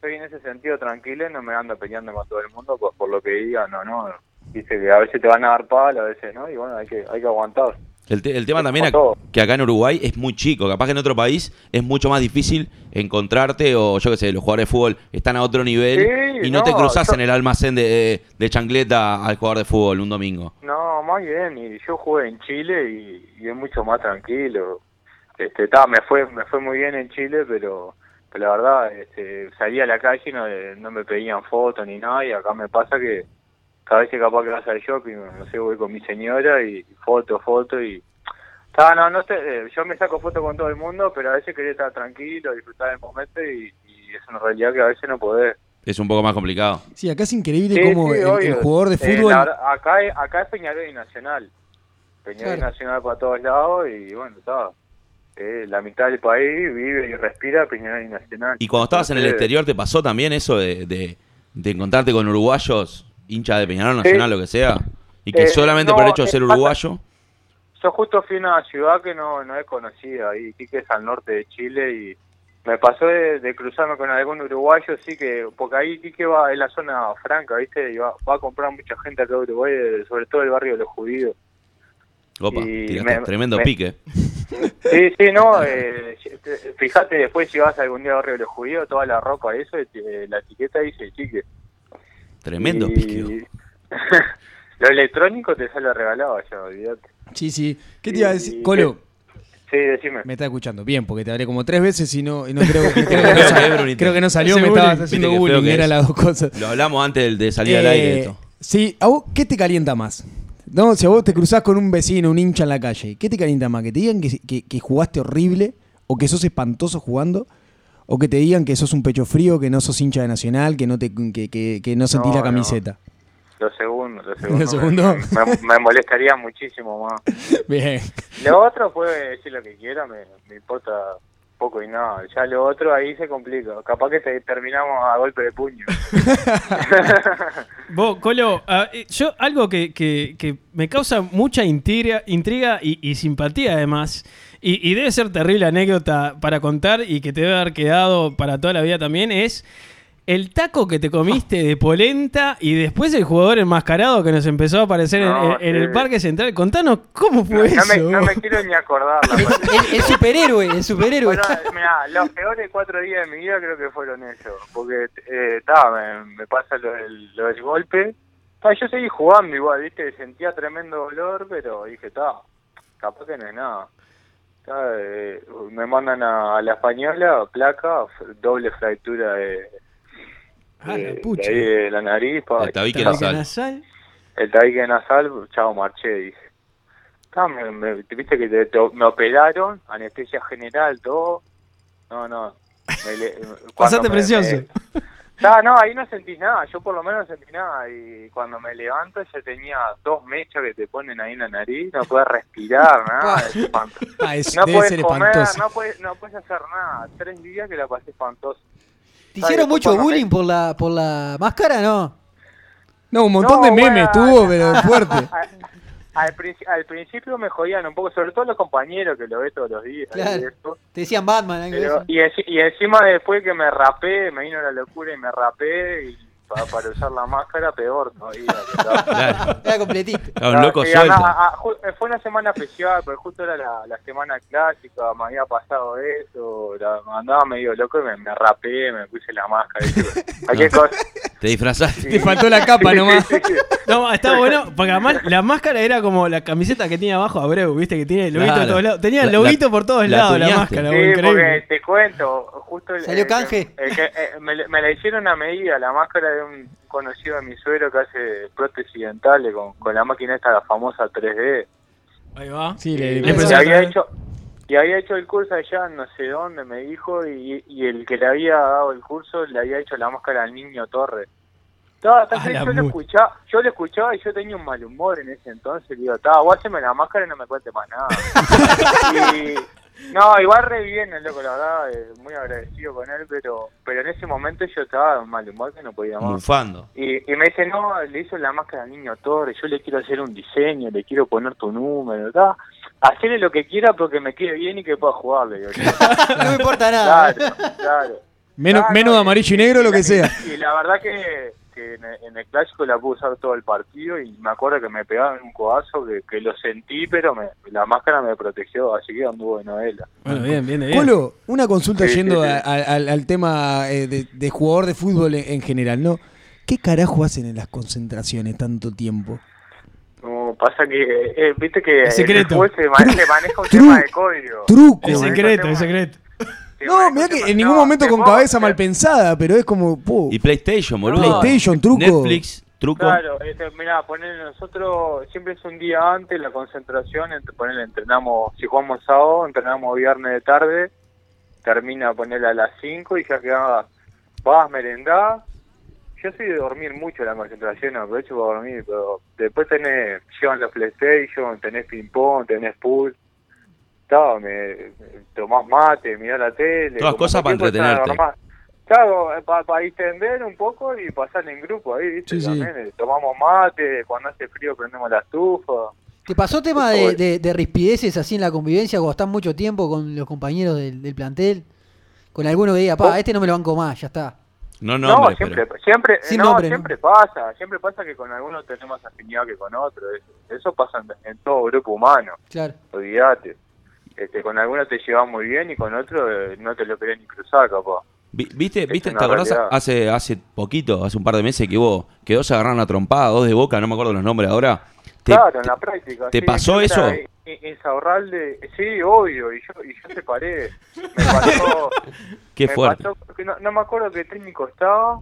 soy en ese sentido tranquilo y no me ando peleando con todo el mundo pues, por lo que digan no, no. Dice que a veces te van a dar palo, a veces no, y bueno, hay que, hay que aguantar. El, te- el tema también ac- que acá en Uruguay es muy chico. Capaz que en otro país es mucho más difícil encontrarte o yo qué sé, los jugadores de fútbol están a otro nivel Sí, y no, no, te cruzas yo- en el almacén de, de chancleta al jugador de fútbol un domingo. No, más bien, y yo jugué en Chile y, y es mucho más tranquilo. Este, ta, me fue me fue muy bien en Chile, pero, pero la verdad, este, salí a la calle y no, no me pedían fotos ni nada, y acá me pasa que cada vez que capaz que vas al shopping, no sé, voy con mi señora y foto, foto y... Ta, no, no sé, eh, yo me saco fotos con todo el mundo, pero a veces quería estar tranquilo, disfrutar del momento y, y es una realidad que a veces no podés. Es un poco más complicado. Sí, acá es increíble Sí, como sí, el, el jugador de Eh, fútbol. la verdad, acá, es- acá es Peñarol y Nacional. Peñarol y Claro. Nacional para todos lados y bueno, está. Eh, la mitad del país vive y respira Peñarol y Nacional. Y cuando estabas en el exterior, ¿te pasó también eso de, de- de encontrarte con uruguayos, hincha de Peñarol Nacional, lo que sea? Y que Eh, solamente no, por el hecho de ser uruguayo, Yo justo fui a una ciudad que no, no es conocida, ahí que es al norte de Chile y me pasó de, de cruzarme con algún uruguayo, sí que, porque ahí sí que va, es la zona franca, ¿viste? Y va, va a comprar mucha gente acá de Uruguay, sobre todo el barrio de los judíos. opa, y tiraste me- tremendo me- pique. Sí, sí, no, eh, te- fíjate después si vas algún día a Barrio de los Judíos, toda la ropa, eso, eh, la etiqueta dice chique. Tremendo Y- pique. Lo electrónico te sale regalado allá, olvídate. Sí, sí. ¿Qué te iba a decir? Y- Colo, Sí, decime. me está escuchando. Bien, porque te hablé como tres veces y no, y no creo, que, creo, que no salió, creo que no salió. Me estabas haciendo bullying. que Era las dos cosas. Lo hablamos antes de, de salir al Eh, aire esto. Sí, ¿a vos qué te calienta más? No, si a vos te cruzás con un vecino, un hincha en la calle, ¿qué te calienta más? ¿Que te digan que, que- que jugaste horrible? ¿O que sos espantoso jugando? ¿O que te digan que sos un pecho frío, que no sos hincha de Nacional, que no te que, que- que no sentís No, la no. camiseta? Lo segundo. Lo segundo, ¿Lo segundo? Me, me- me molestaría muchísimo más. Bien. Lo otro puede decir lo que quiera, me, me importa poco y nada. Ya lo otro ahí se complica. Capaz que te terminamos a golpe de puño. Vos, Colo, eh, yo algo que, que- que me causa mucha intriga, intriga y, y simpatía además, y, y debe ser terrible anécdota para contar y que te debe haber quedado para toda la vida también, es el taco que te comiste de polenta y después el jugador enmascarado que nos empezó a aparecer en- No, en, en el. Parque Central. Contanos cómo fue no me, eso. no me quiero ni acordar. El, el superhéroe, el superhéroe. Bueno, mira, los peores cuatro días de mi vida creo que fueron esos. Porque, eh, ta, me, me pasa lo del, lo del golpe. Ta, yo seguí jugando igual, ¿viste? Sentía tremendo dolor, pero dije, está, capaz que no es nada. Eh, me mandan a, a la española, placa, doble fractura de, Ah, de- la pucha. de ahí de la nariz. pa, El tabique nasal. nasal. el tabique nasal, chao, marché, dije. Ta, me, me- viste que te- te- me operaron, anestesia general, todo. No, no. me Pasaste me- precioso. No, ahí no sentí nada, yo por lo menos no sentí nada. Y cuando me levanto ya tenía dos mechas que te ponen ahí en la nariz, no puedes respirar, nada. es espantoso. Ah, es- No debe puedes ser comer, espantoso. no puedes, no puedes hacer nada. Tres días que la pasé espantoso. ¿Te hicieron mucho bullying por la, por la máscara, no? No, un montón No, de memes bueno, tuvo, pero fuerte. Al, princi- al principio me jodían un poco, sobre todo los compañeros que lo ves todos los días. Claro. Te decían Batman, de Pero- y, y encima después que me rapé, me vino la locura y me rapé y pa- para usar la máscara peor todavía. Claro. Era completito. Claro, un loco suelto. andaba- ah, ju- fue una semana especial, porque justo era la, la semana clásica, me había pasado eso, la- andaba medio loco y me, me rapé, me puse la máscara, cualquier cosa. Te disfrazaste. Te faltó la capa nomás. Sí, sí, sí. No, estaba bueno, porque además la máscara era como la camiseta que tenía abajo Abreu, viste que tiene el loguito Claro. por todos lados. Tenía el loguito la- por todos la lados la máscara, Sí, vos, porque increíble. te cuento, justo el, ¿Salió el- canje? el eh, me, le- me la hicieron a medida, la máscara de un conocido de mi suegro que hace prótesis dentales con, con la máquina esta, la famosa 3D. Ahí va. Sí, Y, le- y le había hecho y había hecho el curso allá no sé dónde me dijo y, y el que le había dado el curso le había hecho la máscara al niño Torres estaba A la yo lo escuchaba yo lo escuchaba y yo tenía un mal humor en ese entonces le digo estaba vos haceme la máscara y no me cuentes más nada y no igual re bien el loco la verdad eh, muy agradecido con él pero pero en ese momento yo estaba de un mal humor que no podía más Mufando. y, y me dice, no, le hizo la máscara al niño Torres, yo le quiero hacer un diseño, le quiero poner tu número, ¿tá? hacerle lo que quiera porque me quede bien y que pueda jugarle. Digo, yo. No me importa nada. claro, claro. Menos, Ah, menos no, de y- amarillo y negro, lo que sea. Y la verdad que, que en, el, en el clásico la pude usar todo el partido y me acuerdo que me pegaban un codazo que, que lo sentí, pero me, la máscara me protegió, así que anduvo de novela. Bueno, bien, bien, bien. Colo, una consulta Sí, yendo sí, sí. a- a- al, al tema eh, de, de jugador de fútbol en, en general, ¿no? ¿Qué carajo hacen en las concentraciones tanto tiempo? No, pasa que, eh, viste que Es secreto. después se, ma- se maneja un tema de código. Truco. Es secreto, es secreto. Se No, mira que en ningún momento con cabeza mal pensada, pero es como, po, Y PlayStation, boludo. PlayStation, truco. Netflix, truco. Claro, este, mirá, poner nosotros siempre es un día antes la concentración, entre, entrenamos, si jugamos sábado, entrenamos viernes de tarde, termina ponerle a las 5 y ya queda, vas a merendar. Yo soy de dormir mucho la concentración, aprovecho para dormir, pero después tenés, llevan los PlayStation, tenés ping-pong, tenés pool, Está, me, me- tomás mate, mirás la tele. Todas cosas para entretenerte. Claro, para distender un poco y pasar en grupo ahí, ¿viste? Sí. También, eh, tomamos mate, cuando hace frío prendemos la estufa. ¿Te pasó tema de, de, de rispideces así en la convivencia cuando estás mucho tiempo con los compañeros del, del plantel? Con alguno que diga, pa, Oh. este no me lo banco más, ya está. No No, siempre, pero. siempre, Sin no, nombre, ¿no? siempre pasa, siempre pasa que con algunos tenemos afinidad que con otros. Eso, eso pasa en, en todo grupo humano, Claro. olvídate. Este, con algunos te llevas muy bien y con otros eh, no te lo querés ni cruzar, capaz. Vi- ¿Viste, Es viste te acordás hace, hace poquito, hace un par de meses que hubo, que dos se agarraron a trompada, dos de boca, no me acuerdo los nombres ahora? Te- claro, en la práctica. te sí, pasó eso? En, en Saurralde, sí, obvio, y yo, y yo te paré. Me pasó, Qué me fuerte. pasó- no, no me acuerdo qué técnico estaba,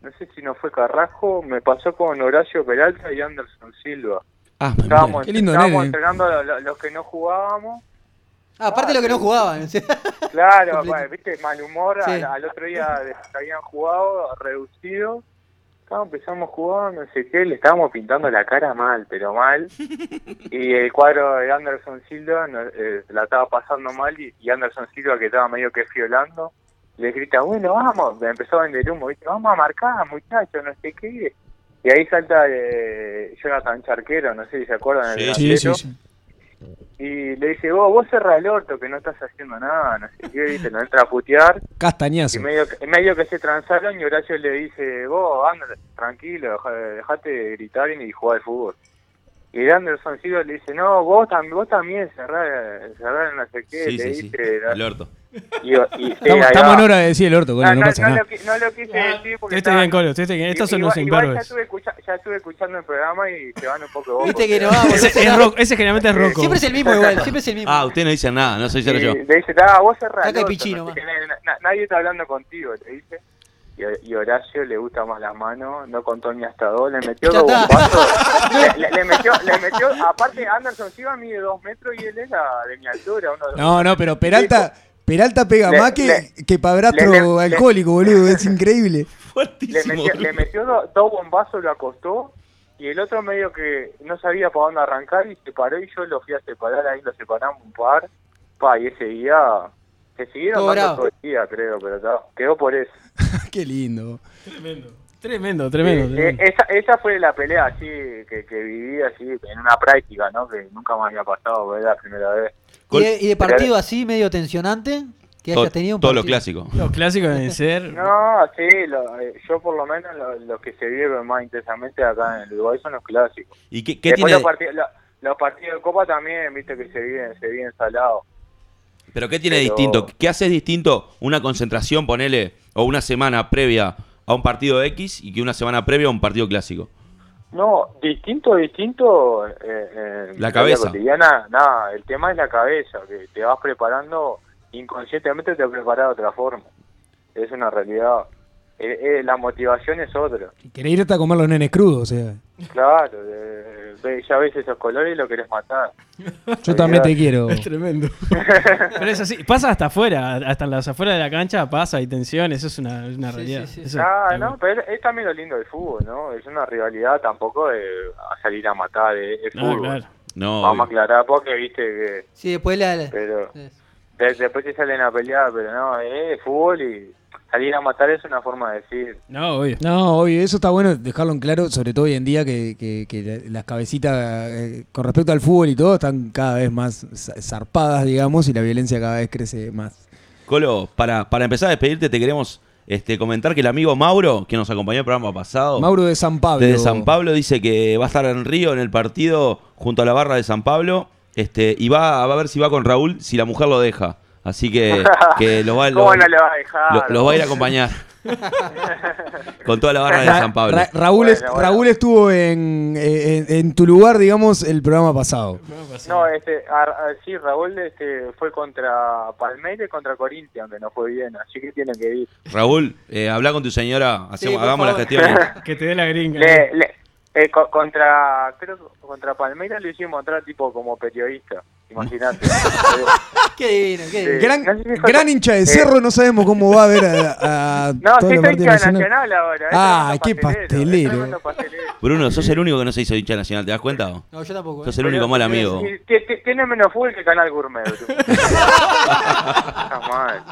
no sé si no fue Carrasco, me pasó con Horacio Peralta y Anderson Silva. Ah, me Estábamos. Qué lindo estábamos nene. entrenando a lo- los que no jugábamos. Ah, aparte de lo que no jugaban. Claro, bueno, viste, mal humor, Sí. al, al otro día de que habían jugado, reducido. estábamos, empezamos jugando, no sé qué, le estábamos pintando la cara mal, pero mal. Y el cuadro de Anderson Silva no- eh, la estaba pasando mal y, y Anderson Silva, que estaba medio que fiolando, le grita, bueno, vamos, me empezó a vender humo, ¿viste? vamos a marcar, muchachos, no sé qué. Y ahí salta eh, Jonathan Charquero, no sé si se acuerdan. el Sí, Sí, delantero. sí, sí. Y le dice, vos, vos cerrá el orto, que no estás haciendo nada, no sé qué, ¿viste? Lo entra a putear. Castañazo. Y medio, que- medio que se transaron y Horacio le dice, vos, anda, tranquilo, deja- dejate de gritar y jugar al fútbol. Y Anderson Silva le dice, no, vos, tam vos también cerrá, cerrá no sé qué, Sí, le sí, sí. dice, El orto. Y, y- sí, Estamos, ahí estamos en hora de decir el orto, Colo, no, no, no, pasa no nada. lo, no lo quise decir porque Estoy estaba- bien, Colo, estoy bien. Estos son los igual ya, estuve escucha- ya estuve escuchando el programa y se van un poco Viste que no vamos. Ese, es rock- ese generalmente es Rocco. Siempre es el mismo igual, siempre es el mismo. Ah, usted no dice nada, no soy cero Y yo. le dice, ah, vos cerrá el Caca y orto, pichino, sé nadie está hablando contigo, le dice. Y, y Horacio le gusta más las manos, no contó ni hasta dos, le metió dos bombazos. le, le- le metió, le metió, aparte Anderson Silva mide dos metros y él era de mi altura. Uno, No, no, pero Peralta, Peralta pega Le- más que, le- que padrastro le- le- alcohólico, boludo. Es increíble. le Fuertísimo. metió, le metió do- dos bombazos, lo acostó. Y el otro medio que no sabía para dónde arrancar y se paró y yo lo fui a separar, ahí lo separamos un par. Pa, y ese día se siguieron Todo dando todo el día, creo, pero ta, quedó por eso. Qué lindo. Tremendo. Tremendo, tremendo. Tremendo. esa, esa fue la pelea así que, que viví así en una práctica, ¿no? Que nunca me había pasado, era la primera vez. ¿Y de, y de partido así, medio tensionante? Que hayas tenido un todo lo clásico. Los clásicos deben ser. No, sí, lo- eh, yo por lo menos lo- los que se viven más intensamente acá en el Uruguay son los clásicos. ¿Y qué, qué tiene, los, partidos, lo- los partidos de Copa también, viste que se viven, se viven salados. pero qué tiene pero- distinto? ¿Qué hace distinto una concentración, ponele, o una semana previa a un partido X y que una semana previa a un partido clásico? No, distinto, distinto. Eh, eh, La cabeza. vida cotidiana, nada, el tema es la cabeza, que te vas preparando, inconscientemente te preparas de otra forma. Es una realidad. Eh, eh, la motivación es otra. Querés irte a comer los nenes crudos, o sea. Claro, ve- ya ves esos colores y lo querés matar. Yo también te quiero. Es tremendo. Pero es así. Pasa hasta afuera, hasta en las afueras de la cancha pasa, hay tensión, eso es una, una Sí, realidad. sí, sí. Eso Ah, no, pero es también lo lindo del fútbol, ¿no? Es una rivalidad tampoco de a salir a matar, es, es Ah, fútbol. claro. No, Vamos a obvio. aclarar porque viste que... Sí, después la... la- Pero después te salen a pelear, pero no, es fútbol y salir a matar es una forma de decir. No, obvio. No, obvio, eso está bueno dejarlo en claro, sobre todo hoy en día que, que- que la- las cabecitas eh, con respecto al fútbol y todo están cada vez más za- zarpadas, digamos, y la violencia cada vez crece más. Colo, para, para empezar a despedirte, te queremos este, comentar que el amigo Mauro, que nos acompañó en el programa pasado, Mauro de San Pablo. desde San Pablo, dice que va a estar en Río en el partido junto a la barra de San Pablo este, y va, va a ver si va con Raúl, si la mujer lo deja. Así que, que lo va, lo- ¿Cómo no le va a dejar? lo- los va a ir a acompañar. con toda la barra de San Pablo. Ra- Raúl, Bueno, es- bueno. Raúl estuvo en, eh, en, en tu lugar, digamos, el programa pasado. No, este, a- a- sí, Raúl este, fue contra Palmeiras y contra Corinthians, que no fue bien, así que tienen que ir. Raúl, eh, habla con tu señora, hacemos, por hagamos la gestión. Que te dé la gringa. Le, le- eh, co- contra, creo contra Palmeiras lo hicimos entrar tipo como periodista, imagínate. Qué divino, qué divino. Sí. Gran, no sé si fue gran con- hincha de eh, cerro, no sabemos cómo va a ver a, a No, sí, soy hincha. Nacional ahora. es Ah, qué pastelero. tremendo pastelero. Bruno, sos el único que no se hizo hincha nacional, ¿te das cuenta? o? No, yo tampoco. ¿eh? Sos el único mal amigo. Tiene menos fútbol que Canal Gourmet. Está mal.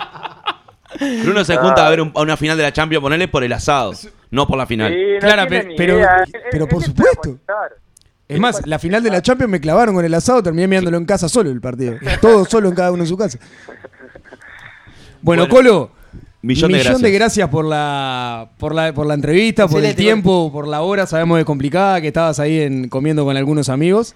Bruno se junta a ver un- a una final de la Champions, ponele por el asado, no por la final. Sí, no Claro, pero- idea. Pero por supuesto. Es más, la final de la Champions me clavaron con el asado, terminé mirándolo en casa solo el partido. Todo solo en cada uno en su casa. Bueno, Bueno, Colo, Millón de gracias. gracias por la, por la, por la entrevista, por el tiempo, por la hora. Sabemos que es complicada, que estabas ahí en, comiendo con algunos amigos.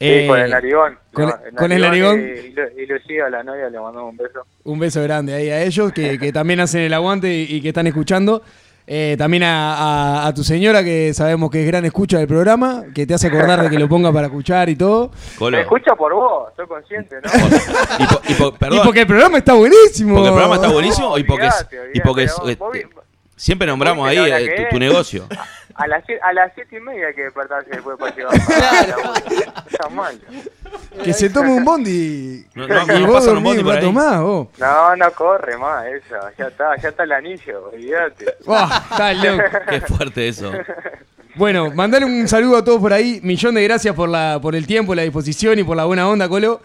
Sí, Eh, con el narigón. con- No, con el narigón. Y, y Lu- y Lucía, la novia, le mandamos un beso. Un beso grande ahí a ellos que, que también hacen el aguante y, y que están escuchando. Eh, también a, a- a tu señora que sabemos que es gran escucha del programa, que te hace acordar de que lo ponga para escuchar y todo. Colo. Me escucha por vos, soy consciente, ¿no? Y, po- y po- perdón, Y porque el programa está buenísimo. porque el programa está buenísimo y porque, es- Olvidate, y porque es- vos vi- siempre nombramos ahí eh, tu, tu negocio. A las, a las siete y media hay que despertarse después la abuela. Está mal. Que se tome un bondi. No, no, y no vos pasan un dormís bondi un rato más, vos. No, no corre más esa. Ya está, ya está el anillo, olvídate. Buah, está loco. Qué fuerte eso. Bueno, mandale un saludo a todos por ahí. Millón de gracias por, la, por el tiempo, la disposición y por la buena onda, Colo.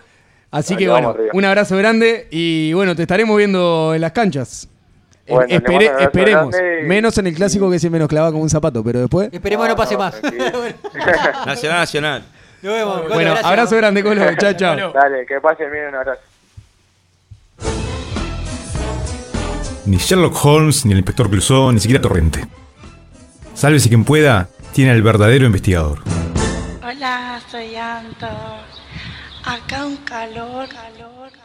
Así que bueno, un abrazo grande y bueno, te estaremos viendo en las canchas. Bueno, espere- esperemos. y- Menos en el clásico que se menos clava como un zapato, pero después. Esperemos que no pase No, más. tranquilo. Nacional, nacional. Nos vemos. Colo, Bueno, gracias. abrazo grande, Colo. Chao, chao. Dale, que pasen bien, un abrazo. Ni Sherlock Holmes, ni el inspector Clouseau, ni siquiera Torrente. Sálvese quien pueda, tiene al verdadero investigador. Hola, soy Anto. Acá un calor, calor, calor.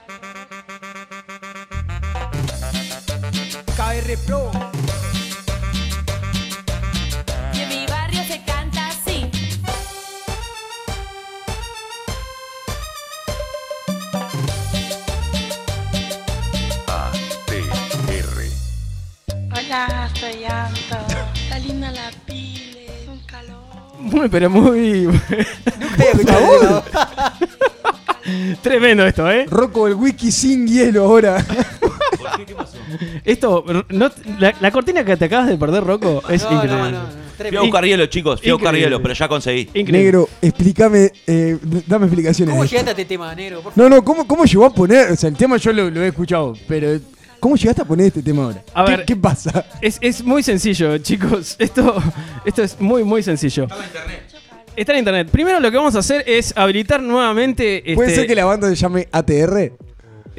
Y Hola, soy Anto. Está linda la pile, es un calor. Muy, pero muy. Nunca. Tremendo esto, ¿eh? Rocco el wiki sin hielo ahora. Esto, no, la, la cortina que te acabas de perder, Rocco, es No, increíble. no, no, no. Fui a buscar hielo, chicos. Fui a buscar hielo, pero ya conseguí. Increíble. Negro, explícame, eh, dame explicaciones. ¿Cómo esto. llegaste a este tema, negro? Por favor. No, no, ¿cómo, ¿cómo llegó a poner? O sea, el tema yo lo, lo he escuchado, pero ¿cómo llegaste a poner este tema ahora? A ¿Qué, ver. ¿Qué pasa? Es, es muy sencillo, chicos. Esto, esto es muy, muy sencillo. Está en internet. Primero lo que vamos a hacer es habilitar nuevamente. ¿Puede este, ser que la banda se llame ATR?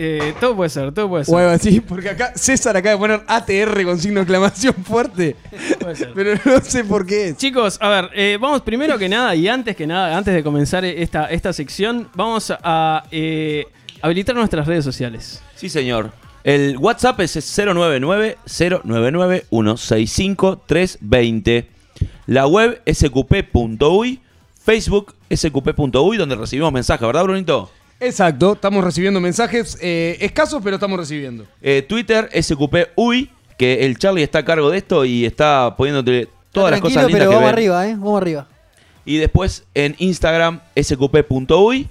eh, todo puede ser, todo puede ser. O algo así, porque acá César acaba de poner ATR con signo de exclamación fuerte. Puede ser. Pero no sé por qué es. Chicos, a ver, eh, vamos primero que nada y antes que nada, antes de comenzar esta, esta sección, vamos a eh, habilitar nuestras redes sociales. Sí, señor. El WhatsApp es 099-099-165-320. La web sqp.uy. Facebook sqp.uy, donde recibimos mensajes, ¿verdad, Brunito? Exacto, estamos recibiendo mensajes eh, escasos, pero estamos recibiendo. Eh, Twitter sqp.uy, que el Charlie está a cargo de esto y está poniéndote todas las cosas lindas pero que vamos ven. arriba, ¿eh? Vamos arriba. Y después en Instagram sqp.uy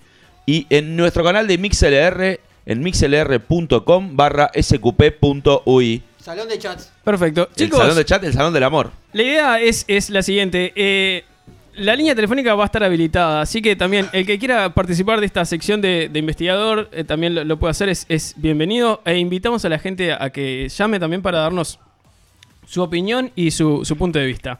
y en nuestro canal de MixLR en mixlr.com barra sqp.uy. Salón de chats. Perfecto. El Chicos, salón de chat, el salón del amor. la idea es, es la siguiente. eh, la línea telefónica va a estar habilitada, así que también el que quiera participar de esta sección de, de investigador eh, también lo, lo puede hacer, es, es bienvenido. E invitamos a la gente a que llame también para darnos su opinión y su, su punto de vista.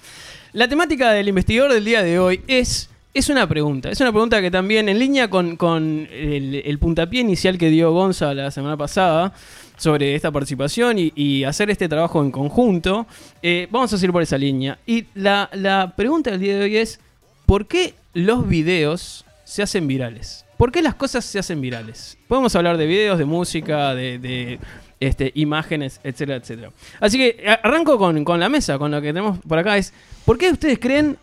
La temática del investigador del día de hoy es, es una pregunta. Es una pregunta que también en línea con, con el, puntapié inicial que dio Gonza la semana pasada sobre esta participación y, hacer este trabajo en conjunto, eh, vamos a seguir por esa línea. Y la, la pregunta del día de hoy es, ¿por qué los videos se hacen virales? ¿Por qué las cosas se hacen virales? Podemos hablar de videos, de música, de, de, este, imágenes, etcétera, etcétera. Así que arranco con, con la mesa, con lo que tenemos por acá. Es, ¿por qué ustedes creen?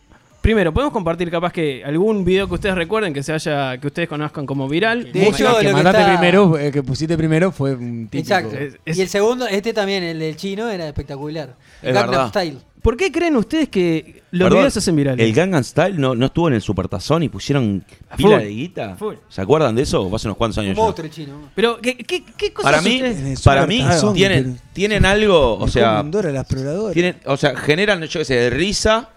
Primero, podemos compartir capaz que algún video que ustedes recuerden que se haya, que ustedes conozcan como viral. De hecho, el lo que que mandaste está- primero, el que pusiste primero fue un típico. Exacto. Es- es- Y el segundo, este también, el del chino, era espectacular. Es Gangnam. Style. ¿Por qué creen ustedes que los Perdón, videos se hacen virales? El Gangnam Style no, no estuvo en el Supertazón y pusieron A pila full. de guita. ¿Se acuerdan de eso? O hace unos cuantos años el chino. Pero, ¿qué, qué, qué cosas Para mí, ustedes- En el para mí tienen, tienen algo, o sea, tienen, o sea, generan, yo qué sé, de risa.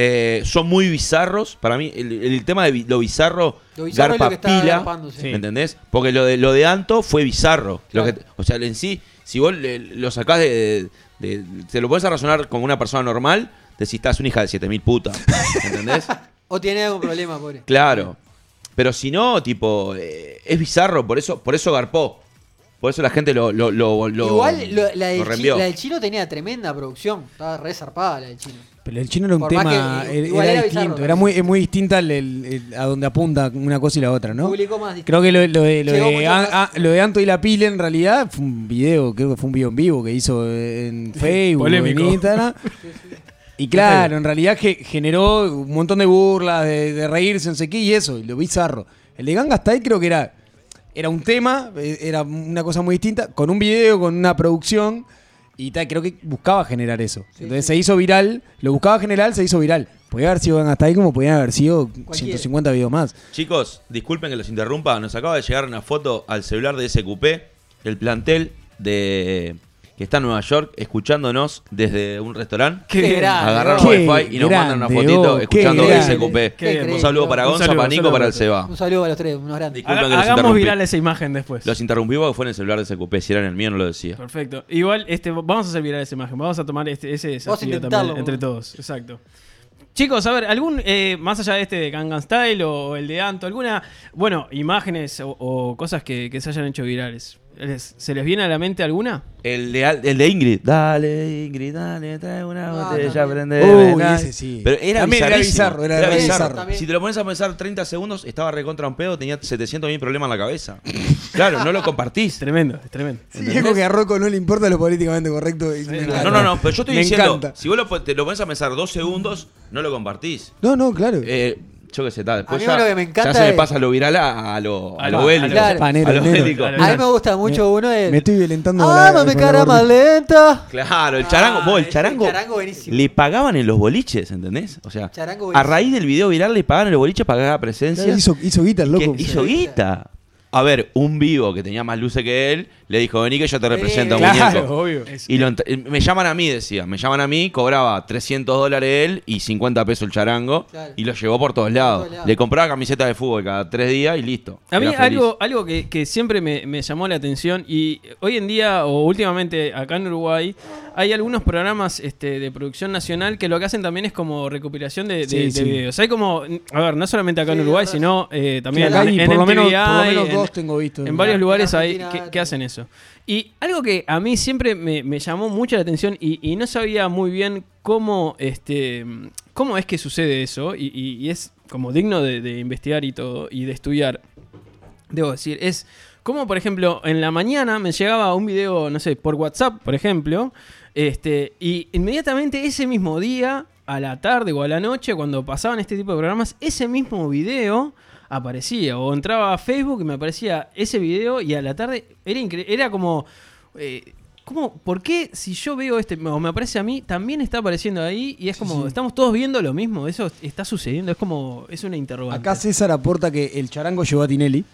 Eh, son muy bizarros. Para mí, el, el tema de lo bizarro, Lo bizarro es lo garpa que está pila. sí. ¿Me entendés? Porque lo de, lo de Anto fue bizarro. Lo que- o sea, en sí, si vos le- lo sacás de, de- de- Te lo pones a razonar como una persona normal, decís, estás una hija de 7000 putas. ¿Entendés? O tiene algún problema, pobre. Claro. Pero si no, tipo, eh, es bizarro, por eso, por eso garpó. Por eso la gente lo, lo, lo, lo- Igual lo- la, del lo chi- la del chino tenía tremenda producción. Estaba re zarpada la del chino. Pero el chino era un Por tema, que, era, era era distinto, bizarro era muy, es muy distinta el- el- el- a donde apunta una cosa y la otra, ¿no? Publicó más Creo que lo, lo de, lo, de lo Anto y la pila en realidad fue un video, creo que fue un video en vivo que hizo en Facebook, en Instagram. Y claro, en realidad ge- generó un montón de burlas, de, de reírse, no sé qué, y eso, y lo bizarro. El de Ganga Style creo que era, era un tema, eh, era una cosa muy distinta, con un video, con una producción, Y creo que buscaba generar eso. Entonces se hizo viral, lo buscaba generar, se hizo viral. Podía haber sido hasta ahí como podían haber sido 150 videos más. Chicos, disculpen que los interrumpa. Nos acaba de llegar una foto al celular de SQP, el plantel de que está en Nueva York escuchándonos desde un restaurante. Qué grande, Agarraron vos. Wi-Fi y nos Qué mandan una grande, fotito vos, escuchando qué grande. SQP. Qué un saludo para Un Gonza, saludo, para Nico, para el Seba. Un saludo a los tres, unos grandes. Disculpen Haga- que los hagamos viral esa imagen después. Los interrumpí porque fue en el celular de SQP. Si era en el mío, no lo decía. Perfecto. Igual, este, vamos a hacer viral esa imagen. Vamos a tomar este, ese desafío también entre todos. Exacto. Chicos, a ver, algún, eh, más allá de este de Gangnam Style o el de Anto, alguna, bueno, imágenes o, o cosas que, que se hayan hecho virales. ¿Les- ¿Se les viene a la mente alguna? El de, el de Ingrid. Dale, Ingrid, dale, trae una Ah, botella, prende. Uy, ese sí. Pero era También era bizarro, era re bizarro. También. Si te lo pones a pensar 30 segundos, estaba recontra un pedo, tenía 700 mil problemas en la cabeza. Claro, no lo compartís. Tremendo, es tremendo. Sí, que a Rocco no le importa lo políticamente correcto. y. No, no, no, pero yo estoy Me diciendo, encanta. si vos lo, te lo pones a pensar dos segundos, no lo compartís. No, no, claro. Eh, yo qué sé, tal. Después A mí ya, lo que me encanta ya se le pasa lo viral a, a lo, a lo bélico. Claro. Panero, a lo bélico. A mí me gusta mucho uno de. Me estoy violentando. ¡Ah, la- me cara más lenta! Claro, el charango, Ah, vos, el ese charango, charango buenísimo. le pagaban en los boliches, ¿entendés? O sea, a raíz del video viral le pagaban en los boliches para que haga presencia. Claro, hizo, hizo guita, loco. hizo guita. A ver, un vivo que tenía más luces que él, le dijo, vení que yo te represento, Claro, muñeco. obvio. Y lo me llaman a mí, decía. Me llaman a mí, cobraba 300 dólares él y 50 pesos el charango. Claro. Y lo llevó por todos lados. todos lados. Le compraba camiseta de fútbol cada tres días y listo. A mí Era feliz. algo, algo que, que siempre me, me llamó la atención y hoy en día o últimamente acá en Uruguay hay algunos programas este, de producción nacional que lo que hacen también es como recopilación de, de- Sí, de sí. videos. Hay como, a ver, no solamente acá en Uruguay, sino eh, también acá en, hay en por lo menos- MTV por lo hay, menos en- dos tengo visto. En varios lugares hay que, que hacen eso. Y algo que a mí siempre me, me llamó mucho la atención y, y no sabía muy bien cómo, este, cómo es que sucede eso y, y- y es como digno de, de investigar y todo y de estudiar. Debo decir, es como por ejemplo en la mañana me llegaba un video, no sé, por WhatsApp, por ejemplo, este, y inmediatamente ese mismo día, a la tarde o a la noche, cuando pasaban este tipo de programas, ese mismo video aparecía. O entraba a Facebook y me aparecía ese video y a la tarde era incre- era como. eh, ¿Cómo? ¿Por qué si yo veo este o me aparece a mí, también está apareciendo ahí? Y es como, estamos todos viendo lo mismo, eso está sucediendo, es como, es una interrogante. Acá César aporta que el charango llegó a Tinelli.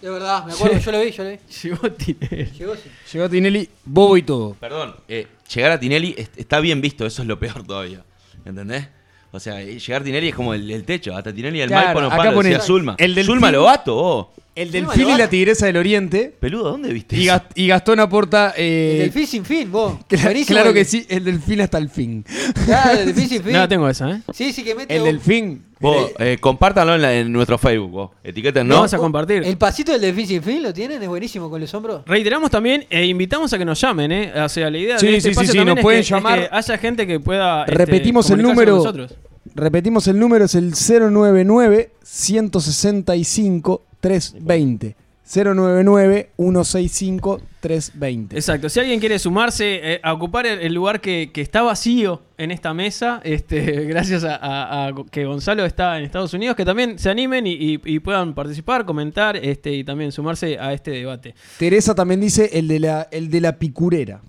De verdad, me acuerdo, Sí. yo lo vi, yo lo vi. Llegó Tinelli. Llegó, sí. Llegó a Tinelli, bobo y todo. Perdón, eh, llegar a Tinelli es- está bien visto, eso es lo peor todavía. ¿Entendés? O sea, llegar Tinelli es como el, el techo. Hasta Tinelli el Claro, mal pone acá decía Zulma. el delfín- Zulma Lobato, vos. El delfín y la tigresa del oriente. Peludo, ¿dónde viste Y? Gast- y Gastón aporta. eh, El delfín sin fin, vos. cla- Buenísimo claro el- que sí, el delfín hasta el fin. Claro, el delfín sin fin. No la tengo esa, ¿eh? Sí, sí, que mete El delfín. Vos, eh, compártanlo en, la- en nuestro Facebook, vos. Etiqueten, No ¿no? vamos a compartir. El pasito del delfín sin fin lo tienen, es buenísimo con los hombros. Reiteramos también e invitamos a que nos llamen, ¿eh? O sea, la idea Sí, de este sí, sí, espacio sí, también nos es pueden que- es llamar. que haya gente que pueda este, Repetimos el comunicarse con número. nosotros. Repetimos el número, es el 099 165 320. 099 165 320. Exacto. Si alguien quiere sumarse eh, a ocupar el, el lugar que, que está vacío en esta mesa, este, gracias a, a- a que Gonzalo está en Estados Unidos, que también se animen y, y- y puedan participar, comentar este, y también sumarse a este debate. Teresa también dice el de la, el de la picurera.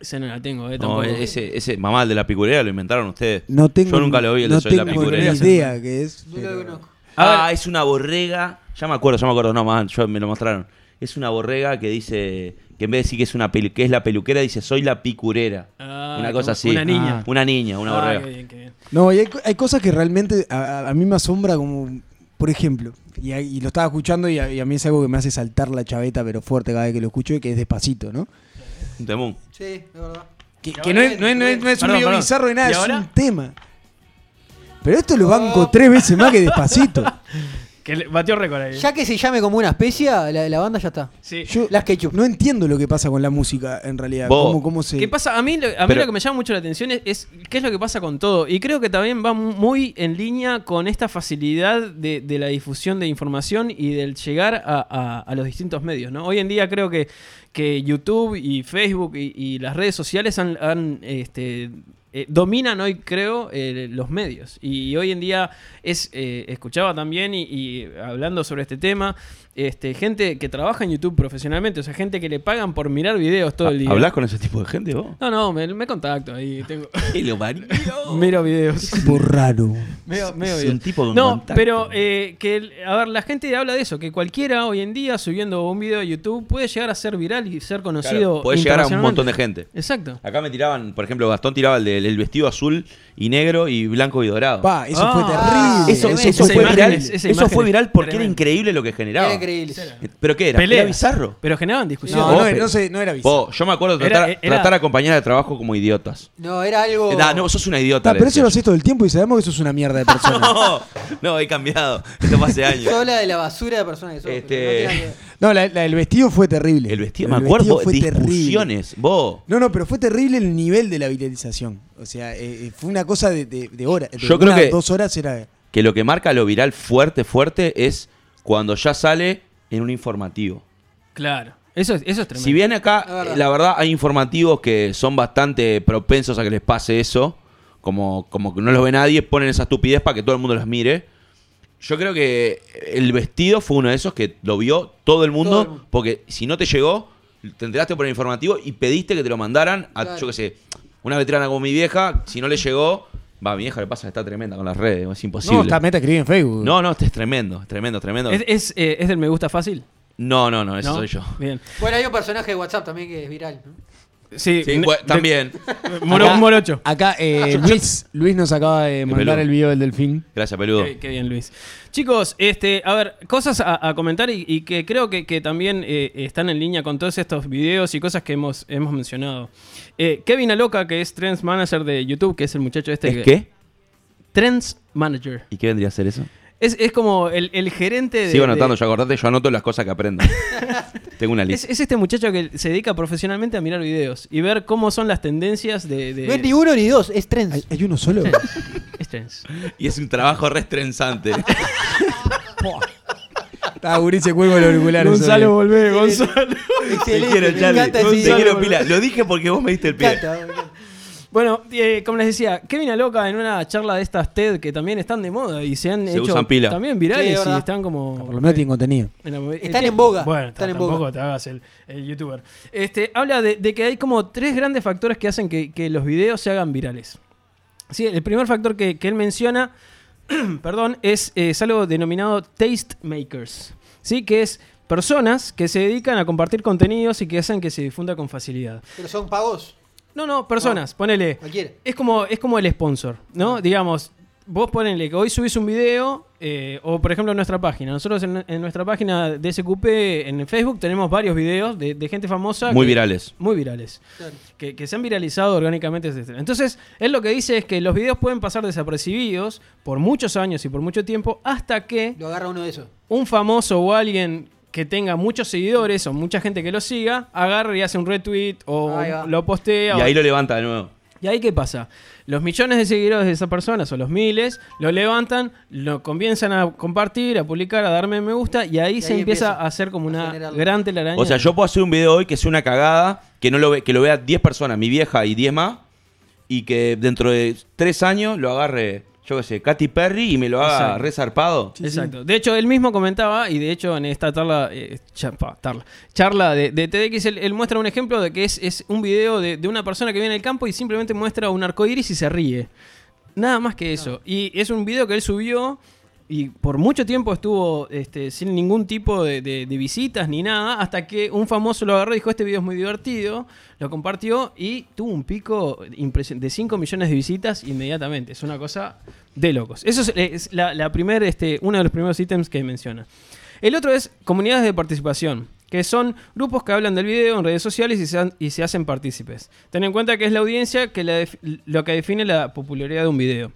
Ese no la tengo, eh, No, tampoco. ese, ese mamá el de la picurera lo inventaron ustedes. No tengo, Yo nunca lo vi, el no de Soy la tengo Picurera. ni idea que es. Pero- conozco. Ah, es una borrega. Ya me acuerdo, ya me acuerdo. No, man, yo me lo mostraron. Es una borrega que dice que en vez de decir que es una pelu- que es la peluquera, dice soy la picurera. Ah, una cosa así. Una niña. Ah. Una niña, una Ah, borrega. qué bien, qué bien. No, y hay, co- hay cosas que realmente a, a- a mí me asombra como, por ejemplo, y lo estaba escuchando y a, y a mí es algo que me hace saltar la chaveta, pero fuerte cada vez que lo escucho, y que es despacito, ¿no? Un temún. Sí, es verdad. Que, que no, es, no es- no es- no es un video perdón. bizarro de nada, ¿Y es ahora? un tema. Pero esto lo banco tres veces más que despacito. Que le- batió récord ahí. Ya que se llame como una especie, la, la banda ya está. Sí. Yo Las ketchup. no entiendo lo que pasa con la música en realidad. Vos. Cómo, cómo se... ¿Qué pasa? A mí, lo- a mí Pero- lo que me llama mucho la atención es, es qué es lo que pasa con todo. Y creo que también va muy en línea con esta facilidad de, de la difusión de información y del llegar a, a- a los distintos medios. ¿no? Hoy en día creo que, que YouTube y Facebook y, y las redes sociales han, han, este, eh, dominan hoy, creo, eh, los medios. Y hoy en día es eh, escuchaba también y, y hablando sobre este tema, este, gente que trabaja en YouTube profesionalmente, o sea, gente que le pagan por mirar videos todo el día. ¿Hablás con ese tipo de gente vos? No, no, me, me contacto ahí, tengo, Y lo miro videos. Tipo raro. Meo- meo Es un tipo con No, contacto. pero eh, que, a ver, la gente habla de eso, que cualquiera hoy en día subiendo un video de YouTube puede llegar a ser viral y ser conocido. Claro, podés llegar a un montón de gente. Exacto. Acá me tiraban, por ejemplo, Gastón tiraba el del el vestido azul y negro y blanco y dorado. Pa, eso Ah, fue terrible. Eso, fue viral, es- eso fue es viral porque era increíble lo que generaba. Era increíble. ¿Pero qué era? Peleas. Era bizarro. Pero generaban discusión. No, no, no, sé, no era bizarro. Vos, yo me acuerdo de tratar, era- tratar a compañeras de trabajo como idiotas. No, era algo. Ah, no, sos una idiota. Ta, le pero eso decía lo haces todo el tiempo y sabemos que eso es una mierda de persona. No, no, he cambiado. Esto fue hace años. Habla de la basura de personas que sos. Este- no la, la- el vestido fue terrible. El vestido, me acuerdo, fue discusiones. Vos. No, no, pero fue terrible el nivel de la viralización. O sea, eh, eh, fue una cosa de, de, de horas. de Yo creo una, que- dos horas era. Que lo que marca lo viral fuerte, fuerte es cuando ya sale en un informativo. Claro. Eso, es- eso es tremendo. Si bien acá, La verdad. la verdad, hay informativos que son bastante propensos a que les pase eso, como, como que no los ve nadie, ponen esa estupidez para que todo el mundo las mire. Yo creo que el vestido fue uno de esos que lo vio todo el mundo, Todo el mundo. porque si no te llegó, te enteraste por el informativo y pediste que te lo mandaran a, Claro. yo qué sé, una veterana como mi vieja, si no le llegó, va, mi vieja le pasa, está tremenda con las redes, es imposible. No, está meta escribí en Facebook. No, no, este es tremendo, tremendo, tremendo. ¿Es, es, eh, es del me gusta fácil? No, no, no, ese ¿No? soy yo. Bien. Bueno, hay un personaje de WhatsApp también que es viral. ¿no? Sí, Sí, ne- de- también. Moro- Acá- morocho. Acá eh, Luis, Luis nos acaba de mandar peludo. el video del delfín. Gracias, peludo. Qué, qué bien, Luis. Chicos, este, a ver, cosas a, a comentar y, y que creo que, que también eh, están en línea con todos estos videos y cosas que hemos, hemos mencionado. Eh, Kevin Aloca, que es Trends Manager de YouTube, que es el muchacho este ¿Es que... qué? Trends Manager. ¿Y qué vendría a ser eso? Es, es como el, el gerente de... Sigo anotando, de- yo acordate, yo anoto las cosas que aprendo. Tengo una es, lista. es este muchacho que se dedica profesionalmente a mirar videos y ver cómo son las tendencias de... de- No es ni uno ni dos, es trends. ¿Hay, hay uno solo? es Trends. Y es un trabajo restrenzante. Está Urice cuelgo el auricular. Gonzalo, volvé, Gonzalo. Excelente, me Charlie. Te quiero pila. Lo dije porque vos me diste el pie. Bueno, eh, como les decía, Kevin Aloca en una charla de estas TED que también están de moda y se han Se hecho usan pila. también virales es y están como... Por lo menos tiene contenido. en la- Están en boga, Bueno, están en tampoco boga. te hagas el, el youtuber. Este, habla de, de que hay como tres grandes factores que hacen que, que los videos se hagan virales. Sí, el primer factor que, que él menciona, perdón, es, es algo denominado taste makers. ¿Sí? Que es personas que se dedican a compartir contenidos y que hacen que se difunda con facilidad. Pero son pagos. No, no, personas, ponele. Cualquiera. Es como, es como el sponsor, ¿no? Digamos, vos ponele que hoy subís un video, eh, o por ejemplo en nuestra página. Nosotros en, en nuestra página de SQP en Facebook tenemos varios videos de, de gente famosa. Muy que- virales. Muy virales. Claro. Que, que se han viralizado orgánicamente. etcétera. Entonces, él lo que dice es que los videos pueden pasar desapercibidos por muchos años y por mucho tiempo hasta que Lo agarra uno de esos. un famoso o alguien que tenga muchos seguidores o mucha gente que lo siga, agarre y hace un retweet o lo postea. Y o- ahí lo levanta de nuevo. ¿Y ahí qué pasa? Los millones de seguidores de esa persona, o los miles, lo levantan, lo comienzan a compartir, a publicar, a darme me gusta, y ahí Y se ahí empieza empieza a hacer como a una generarlo. gran telaraña. O sea, yo puedo hacer un video hoy que sea una cagada, que no lo ve, que lo vea 10 personas, mi vieja y 10 más, y que dentro de 3 años lo agarre, yo qué sé, Katy Perry y me lo haga Exacto. resarpado. Exacto. De hecho, él mismo comentaba, y de hecho en esta charla, eh, charla de, de TEDx, él, él muestra un ejemplo de que es, es un video de, de una persona que viene al campo y simplemente muestra un arco iris y se ríe. Nada más que eso. Y es un video que él subió y por mucho tiempo estuvo este, sin ningún tipo de, de- de visitas ni nada, hasta que un famoso lo agarró y dijo, este video es muy divertido, lo compartió y tuvo un pico de 5 millones de visitas inmediatamente. Es una cosa de locos. Eso es, la, la este, uno de los primeros ítems que menciona. El otro es comunidades de participación, que son grupos que hablan del video en redes sociales y se, y se hacen partícipes. Ten en cuenta que es la audiencia que la lo que define la popularidad de un video.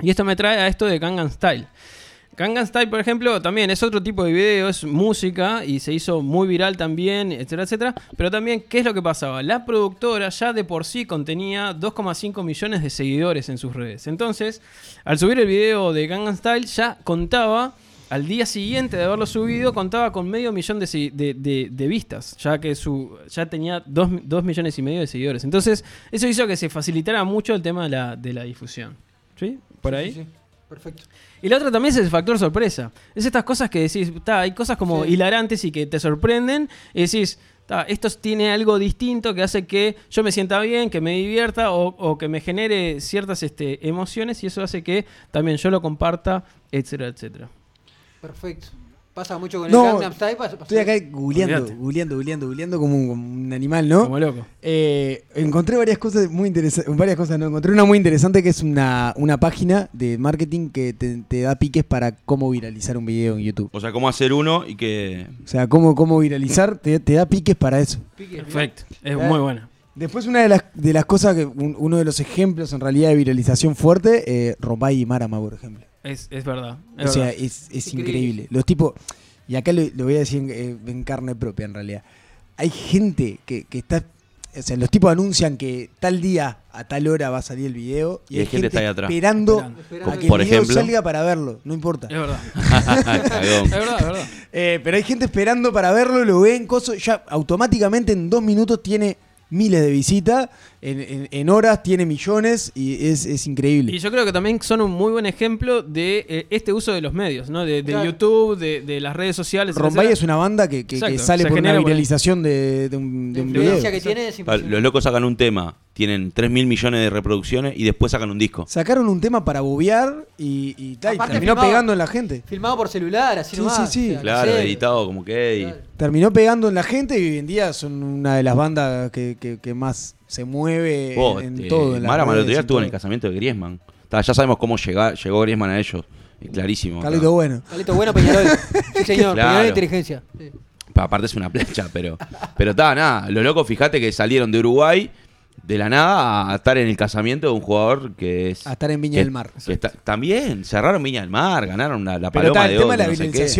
Y esto me trae a esto de Gangnam Style. Gangnam Style, por ejemplo, también es otro tipo de video, es música y se hizo muy viral también, etcétera, etcétera. Pero también, ¿qué es lo que pasaba? La productora ya de por sí contenía 2,5 millones de seguidores en sus redes. Entonces, al subir el video de Gangnam Style ya contaba al día siguiente de haberlo subido contaba con medio millón de, si- de- de- de vistas, ya que su ya tenía dos, dos millones y medio de seguidores. Entonces, eso hizo que se facilitara mucho el tema de la, de la difusión. ¿Sí? ¿Por Sí, ahí? sí, sí. Perfecto. Y la otra también es el factor sorpresa. Es estas cosas que decís, "Ta, hay cosas como Sí. hilarantes y que te sorprenden. Y decís, "Ta, esto tiene algo distinto que hace que yo me sienta bien, que me divierta o, o que me genere ciertas este, emociones y eso hace que también yo lo comparta, etcétera, etcétera. Perfecto. Pasa mucho con el No, Gangnam Style. pasa- pasa- Estoy acá googleando, googleando, googleando, googleando como un, como un animal, ¿no? Como loco. Eh, encontré varias cosas muy interesantes. Varias cosas, no. Encontré una muy interesante que es una, una página de marketing que te, te da piques para cómo viralizar un video en YouTube. O sea, cómo hacer uno y que. O sea, cómo, cómo viralizar, te, te da piques para eso. Perfecto. Es Eh, muy buena. Después una de las, de las cosas, que un- uno de los ejemplos en realidad de viralización fuerte, eh, Rombay y Marama, por ejemplo. Es, es verdad. es o sea, verdad. es, es Increíble. increíble. Los tipos, y acá lo, lo voy a decir en, eh, en carne propia en realidad. Hay gente que, que está, o sea, los tipos anuncian que tal día a tal hora va a salir el video y, Y hay gente está ahí atrás. esperando, Esperando. a que Por el video ejemplo. salga para verlo, no importa. Es verdad. Es verdad, es verdad. Eh, pero hay gente esperando para verlo, lo ven, coso, ya automáticamente en dos minutos tiene miles de visitas, en, en- en horas tiene millones y es, es increíble. Y yo creo que también son un muy buen ejemplo de eh, este uso de los medios, ¿no? De, de Claro. YouTube, de, de las redes sociales. Rombay es una banda que, que- que Exacto, sale por una por viralización de, de un, de La un video. que tiene es. Los locos sacan un tema, tienen 3 mil millones de reproducciones y después sacan un disco. Sacaron un tema para bobear y, terminó filmado- pegando en la gente. Filmado por celular, así Sí, nomás. sí, sí. o sea, Claro, no sé. editado como que. Terminó pegando en la gente y hoy en día son una de las bandas que, que- que más se mueve Vos, en, eh, todo. en día y estuvo en el casamiento de Griezmann. Ta, ya sabemos cómo llega- llegó Griezmann a ellos. Es clarísimo. ta. Carlito bueno. Calito bueno, Peñarol. Sí, señor. Claro. Peñarol de inteligencia. Sí. Pa- Aparte es una plancha, pero. Pero está, nada. Los locos, fíjate que salieron de Uruguay de la nada a estar en el casamiento de un jugador que es. A estar en Viña que- del Mar. que está- también cerraron Viña del Mar, ganaron la, la Pero paloma de el tema de la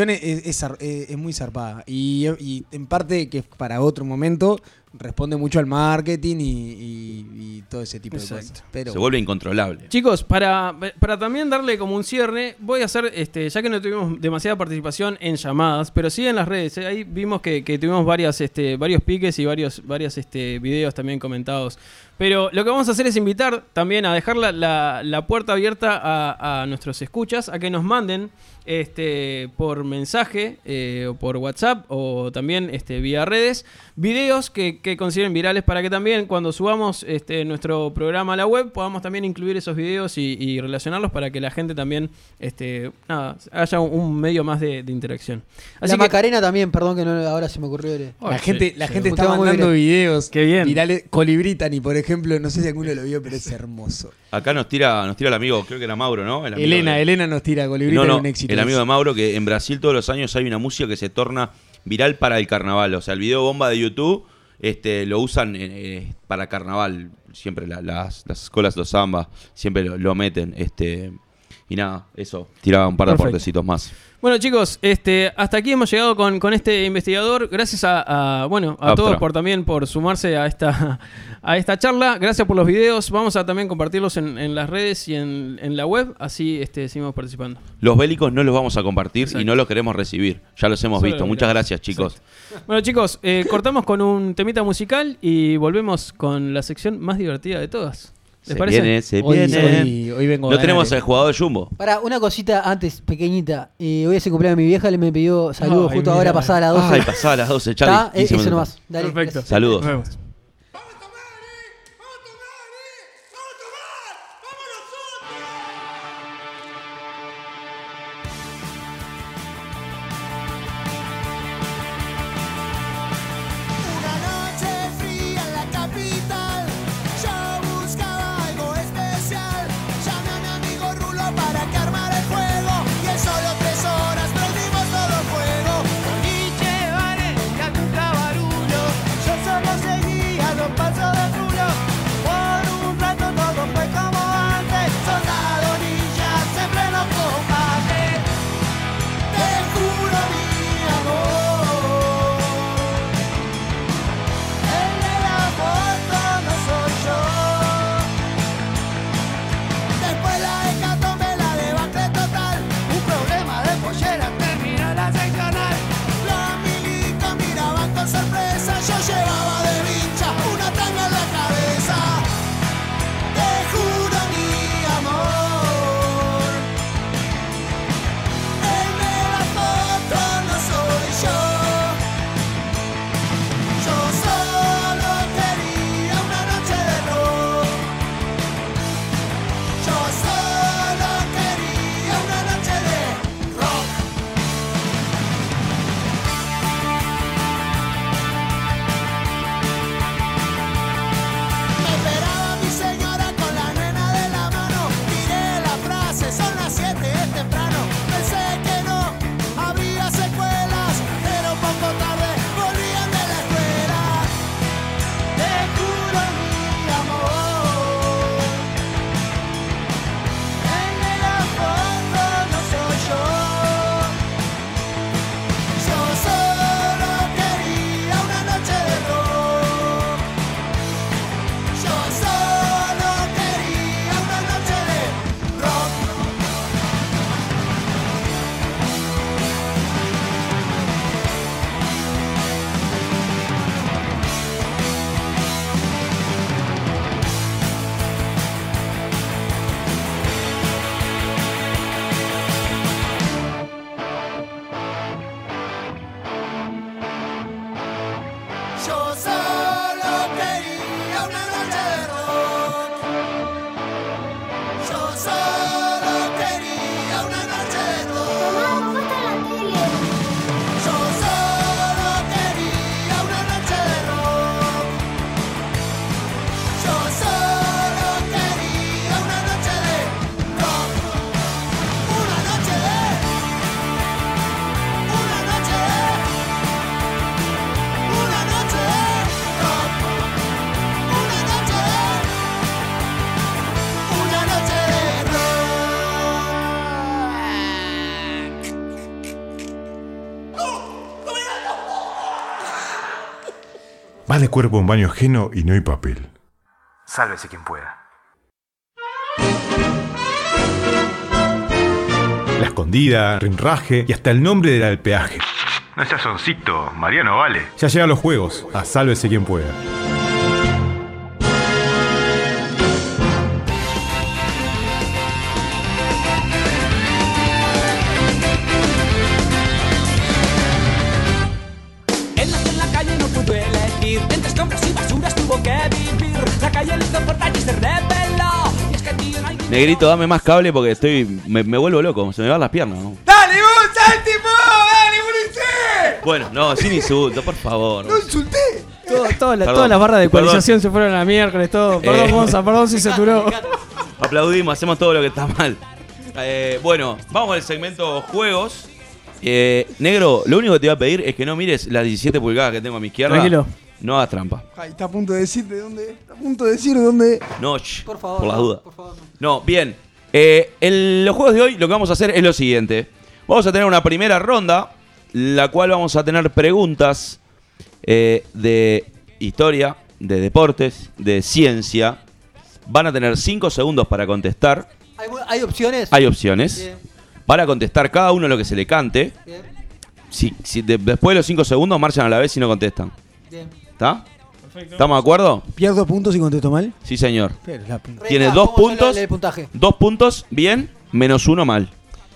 no es, es- es muy zarpada. Y, y en parte que es para otro momento responde mucho al marketing y, y- y todo ese tipo de cosas. Pero Se vuelve incontrolable. Chicos, para, para también darle como un cierre, voy a hacer, este, ya que no tuvimos demasiada participación en llamadas, pero sí en las redes. eh, Ahí vimos que, que tuvimos varias, este, varios piques y varios, varios este, videos también comentados. Pero lo que vamos a hacer es invitar también a dejar la, la- la puerta abierta a, a nuestros escuchas, a que nos manden este, por mensaje eh, o por WhatsApp o también este, vía redes videos que, que consideren virales para que también cuando subamos este, nuestro programa a la web podamos también incluir esos videos y, y relacionarlos para que la gente también este, nada, haya un, un medio más de, de interacción. Así la que, Macarena también, perdón que no, ahora se me ocurrió. Oh, la sí, gente, la sí. gente está mandando videos Qué bien. virales. Colibritani, por ejemplo, no sé si alguno lo vio, pero es hermoso. Acá nos tira, nos tira el amigo, creo que era Mauro, ¿no? El amigo Elena, de- Elena nos tira No, no, un éxito. el amigo de Mauro que en Brasil todos los años hay una música que se torna viral para el carnaval. O sea, el video bomba de YouTube este, lo usan eh, para carnaval. Siempre la- las, las escuelas, los samba, siempre lo, lo meten. Este, y nada, eso. Tiraba un par de aportecitos más. Bueno chicos, este, hasta aquí hemos llegado con, con este investigador. Gracias a, a, bueno a Aptra. todos por también por sumarse a esta a esta charla. Gracias por los videos. Vamos a también compartirlos en, en las redes y en, en la web. Así este, seguimos participando. Los bélicos no los vamos a compartir y no los queremos recibir. Ya los hemos Solo visto. los Muchas gracias, chicos. Bueno chicos, eh, cortamos con un temita musical y volvemos con la sección más divertida de todas. ¿Les Se parece? viene, se Hoy, viene. hoy, hoy vengo a No ganar, tenemos eh. al jugador de Jumbo. Para una cosita antes, pequeñita. Eh, hoy es el cumpleaños de mi vieja, le me pidió saludos Ay, justo mira. ahora pasada las 12. Ay, pasaba a las 12, Está, Charlie. eh, 15 eso nomás. Dale, Perfecto. gracias. Saludos. Nos vemos. Cuerpo en baño ajeno y no hay papel. Sálvese quien pueda. La escondida, rinraje y hasta el nombre del alpeaje. No seas soncito, Mariano vale. Ya llegan los juegos, a sálvese quien pueda. Negrito, dame más cable porque estoy. Me, me vuelvo loco, se me van las piernas. ¿no? ¡Dale, vos, Saltimo! ¡Dale, Ulises! Bueno, no, sin insulto, por favor. ¡No insulté! Todo- la- todas las barras de ecualización se fueron a la miércoles, todo. Perdón, Eh. Gonza, perdón si se aturó. Aplaudimos, hacemos todo lo que está mal. Eh, bueno, vamos al segmento juegos. Eh, negro, lo único que te voy a pedir es que no mires las 17 pulgadas que tengo a mi izquierda. Tranquilo. No hagas trampa. Ay, está a punto de decir de dónde. Está a punto de decir de dónde. No, Por favor. por las no, dudas. Por favor. No, bien. Eh, en los juegos de hoy lo que vamos a hacer es lo siguiente. Vamos a tener una primera ronda, la cual vamos a tener preguntas eh, de historia, de deportes, de ciencia. Van a tener 5 segundos para contestar. ¿Hay, opciones? Hay opciones. Bien, Para contestar cada uno lo que se le cante. bien, Si, si de- después de los 5 segundos marchan a la vez y no contestan. bien. ¿Está? ¿Estamos de acuerdo? ¿Pierdo puntos si contesto mal? Sí, señor. Pero la. Reta, Tiene dos ¿cómo es el- puntos. El, puntaje. Dos puntos, bien, menos uno mal.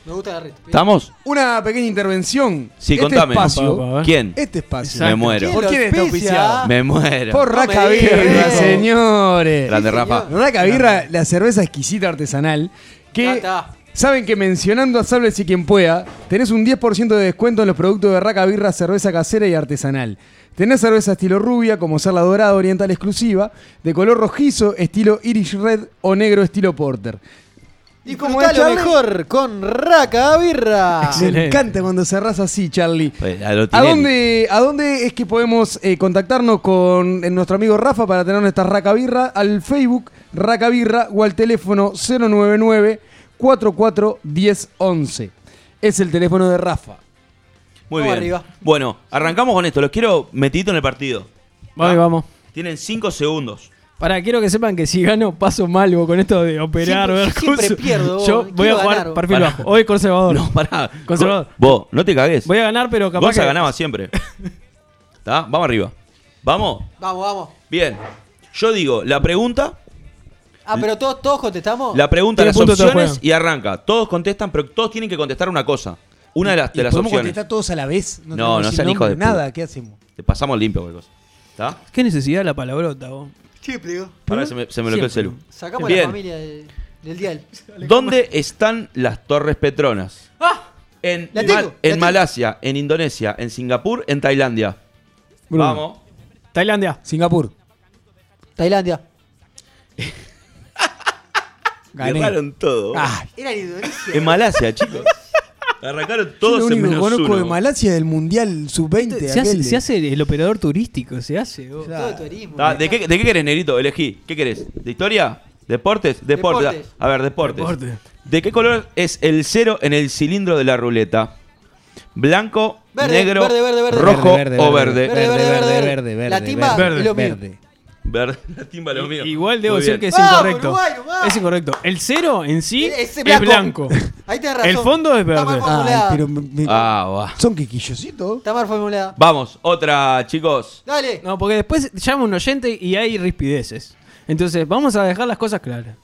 Me gusta la. ¿Estamos? Una pequeña intervención. Sí, este contame. Espacio, Pa, pa, pa. ¿Quién? Este espacio. Exacto. Me muero. ¿Por quién está auspicia? auspiciado? Me muero. Por No me Raca digas. Birra, señores. Grande Rafa. Raca Birra, la cerveza exquisita artesanal. Ya Que está. saben que mencionando a Sálvese quien pueda, tenés un 10% de descuento en los productos de Raca Birra, cerveza casera y artesanal. Tenés cerveza estilo rubia, como ser la dorada oriental exclusiva, de color rojizo, estilo Irish Red o negro estilo Porter. Y como es lo mejor con Raca Birra. me encanta cuando cerrás así, Charlie. Pues, a lo ¿A Tinelli. dónde, ¿A dónde es que podemos eh, contactarnos con eh, nuestro amigo Rafa para tener nuestra Raca Birra? Al Facebook Raca Birra o al teléfono 099 44 1011. Es el teléfono de Rafa. Muy Vamos bien. arriba. Bueno, arrancamos con esto. Los quiero metidito en el partido. Vamos, vamos. Tienen 5 segundos. Para, quiero que sepan que si gano paso mal vos, con esto de operar, Siempre- ver siempre pierdo, vos. Yo voy a jugar ganar, vos. perfil Pará. bajo. Hoy conservador. No, pará. Conservador. Vos, no te cagues. Voy a ganar, pero capaz Gonza que... ganaba siempre. ¿Está? Vamos arriba. ¿Vamos? Vamos, vamos. Bien. Yo digo la pregunta, Ah, pero todos, todos contestamos. la pregunta, las opciones y arranca. Todos contestan, pero todos tienen que contestar una cosa. Una de las, de ¿Y las ¿Podemos opciones. contestar todos a la vez? No, no sin sean hijos de puta. Nada, ¿qué hacemos? Te pasamos limpio cualquier cosa. ¿Está? ¿Qué necesidad de la palabrota, vos? Siempre, digo. Ahora se me, se me bloqueó el celu. Sacamos Bien. la familia del, del dial. ¿Dónde están las Torres Petronas? En, La Mal- tengo, la en tengo. Malasia, en Indonesia, en Singapur, en Tailandia. Bruno. Vamos. Tailandia. Singapur. Tailandia. Gané. Erraron todo. Ah, Era en Indonesia. En Malasia, chicos. Arrancaron yo todos lo en que menos conozco de uno. Malasia es del Mundial Sub-20. Se hace, aquel se de- hace el operador turístico, se hace. vos. Todo turismo. Ah, ¿De qué, ¿De qué querés, Negrito? Elegí. ¿Qué querés? ¿De historia? ¿Deportes? Deportes. Deportes. A ver, deportes. Deporte. ¿De qué color es el cero en el cilindro de la ruleta? ¿Blanco, Verde, negro, verde, verde, verde. rojo Verde, o verde, verde? Verde, verde, verde, verde. verde, verde, La timba lo mío. Verde. Verde. La timba lo mío. Igual debo Muy decir bien. que es Vamos, incorrecto. Uruguay, nomás. Es incorrecto. El cero en sí Es es blanco. blanco. Ahí tenés razón. El fondo es Está mal verde. Ay, formulada. pero me- me- Ah, va. son quisquillositos. Está mal formulada. Vamos, otra, chicos. Dale. No, porque después llama un oyente y hay rispideces. Entonces, vamos a dejar las cosas claras.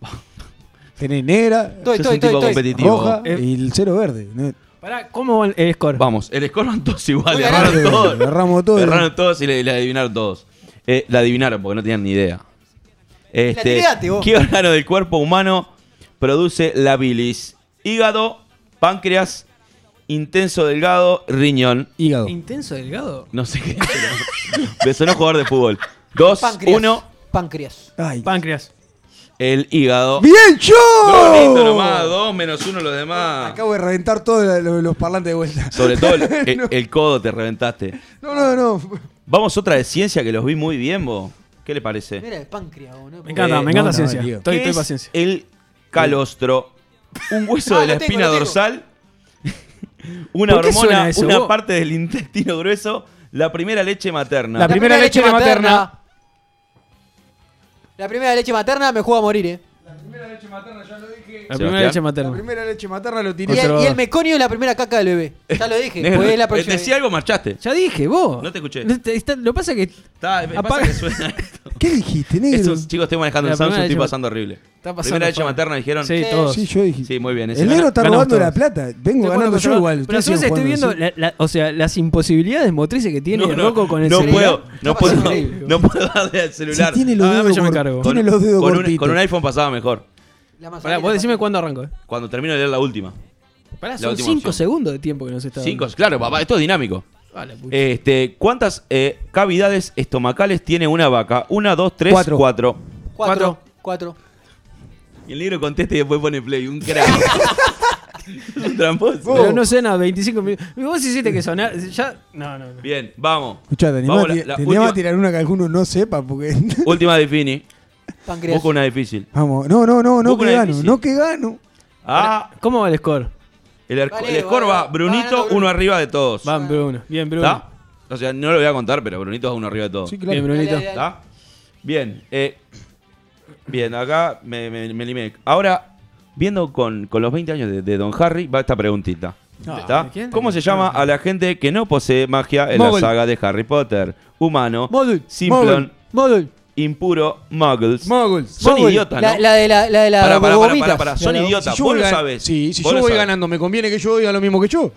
Tenés negra, Estoy, Sos estoy, un tipo estoy, estoy. competitivo. roja Eh. y el cero verde. ¿no? Pará, ¿cómo va el score? Vamos, el score van todos igual. Muy Erraron todos. Erramos todos. Erraron todos y le, le adivinaron todos. Eh, la adivinaron porque no tenían ni idea. Este, vos. ¿Qué órgano del cuerpo humano produce la bilis? Hígado, páncreas, intenso delgado, riñón. Hígado. ¿Intenso delgado? No sé qué Me sonó jugador de fútbol. Dos, Páncreas. uno, Páncreas. Ay. Páncreas. el hígado. ¡Bien, yo! Brunito nomás, dos menos uno los demás. Acabo de reventar todos los, los parlantes de vuelta. Sobre todo el, el- No. el codo te reventaste. No, no, no. Vamos otra de ciencia que los vi muy bien, vos. ¿Qué le parece? Mira el páncreas, vos, ¿no? Me encanta, Eh, me encanta no, no, ciencia. Estoy, ¿Qué estoy es paciencia. el calostro? Un hueso Ah, de la lo tengo, espina lo tengo. dorsal. Una ¿Por qué suena hormona, eso, una vos? parte del intestino grueso. La primera leche materna. La primera leche materna. La primera leche materna me juega a morir, eh. La primera leche La materna. primera leche materna lo Y tiré. el, Conservador. y el meconio es la primera caca del bebé. Ya lo dije. Negro, pues es la próxima. Decía algo, marchaste. Ya dije, vos. No te escuché. No te- está- lo que pasa es que Está, me pasa Apaga. que suena esto. ¿Qué dijiste, negro? Esos chicos, estoy manejando La un Samsung, primera estoy leche pasando horrible. Está pasando primera leche materna dijeron. Sí, todos. Sí, yo dije. Sí, muy bien. El negro está robando la plata. Vengo ganando yo igual. Pero entonces estoy viendo, la- la- o sea, las imposibilidades motrices que tiene el Rocco con el celular. no puedo, no darle al celular. Tiene los Ah, dedos con un iPhone pasaba mejor. La Pará, manzanita vos decime cuándo arranco, eh. Cuando termino de leer la última. Pará, La son última 5 opción. segundos de tiempo que nos está Cinco, dando. claro, papá, esto es dinámico. Pucha. Este, ¿Cuántas eh, cavidades estomacales tiene una vaca? Una, dos, tres, Cuatro. cuatro. Cuatro. Cuatro. Y el negro contesta y después pone play. Un crack. un tramposo. Pero no sé nada, 25 minutos. Vos hiciste que sonar. Ya. No, no. no. Bien, vamos. Escuchá, te animás Vamos, a la- ti- la te animás a última- tirar una que alguno no sepa porque. Última de Fini. Páncreas. Busca una difícil. Vamos, no, no, no, no Busca que una gano, difícil. no que gano. Ah, ¿Cómo va el score? el, arco- Vale, el score va- Brunito, Bruno. uno arriba de todos. Van, Bruno. Bien, Bruno. ¿Está? O sea, no lo voy a contar, pero Brunito es uno arriba de todos. Sí, Bien, claro. Brunito. Dale, dale, ¿Está? Bien. eh, bien, acá me, me, me limé. Ahora, viendo con, con los 20 años de, de Don Harry, va esta preguntita. Ah, ¿Está? ¿Cómo se llama a la gente que no posee magia en la saga de Harry Potter? Humano, Modul. simplón, Modul. Impuro, muggles. Muggles. Son Mogul. idiotas, La, ¿no? la de la, la de la Pará, pará, pará, gomitas. pará, pará. Son La de- idiotas. Si yo Vos voy lo gan- sabés. Sí, si Vos yo lo voy sabés. ganando, ¿me conviene que yo diga lo mismo que yo?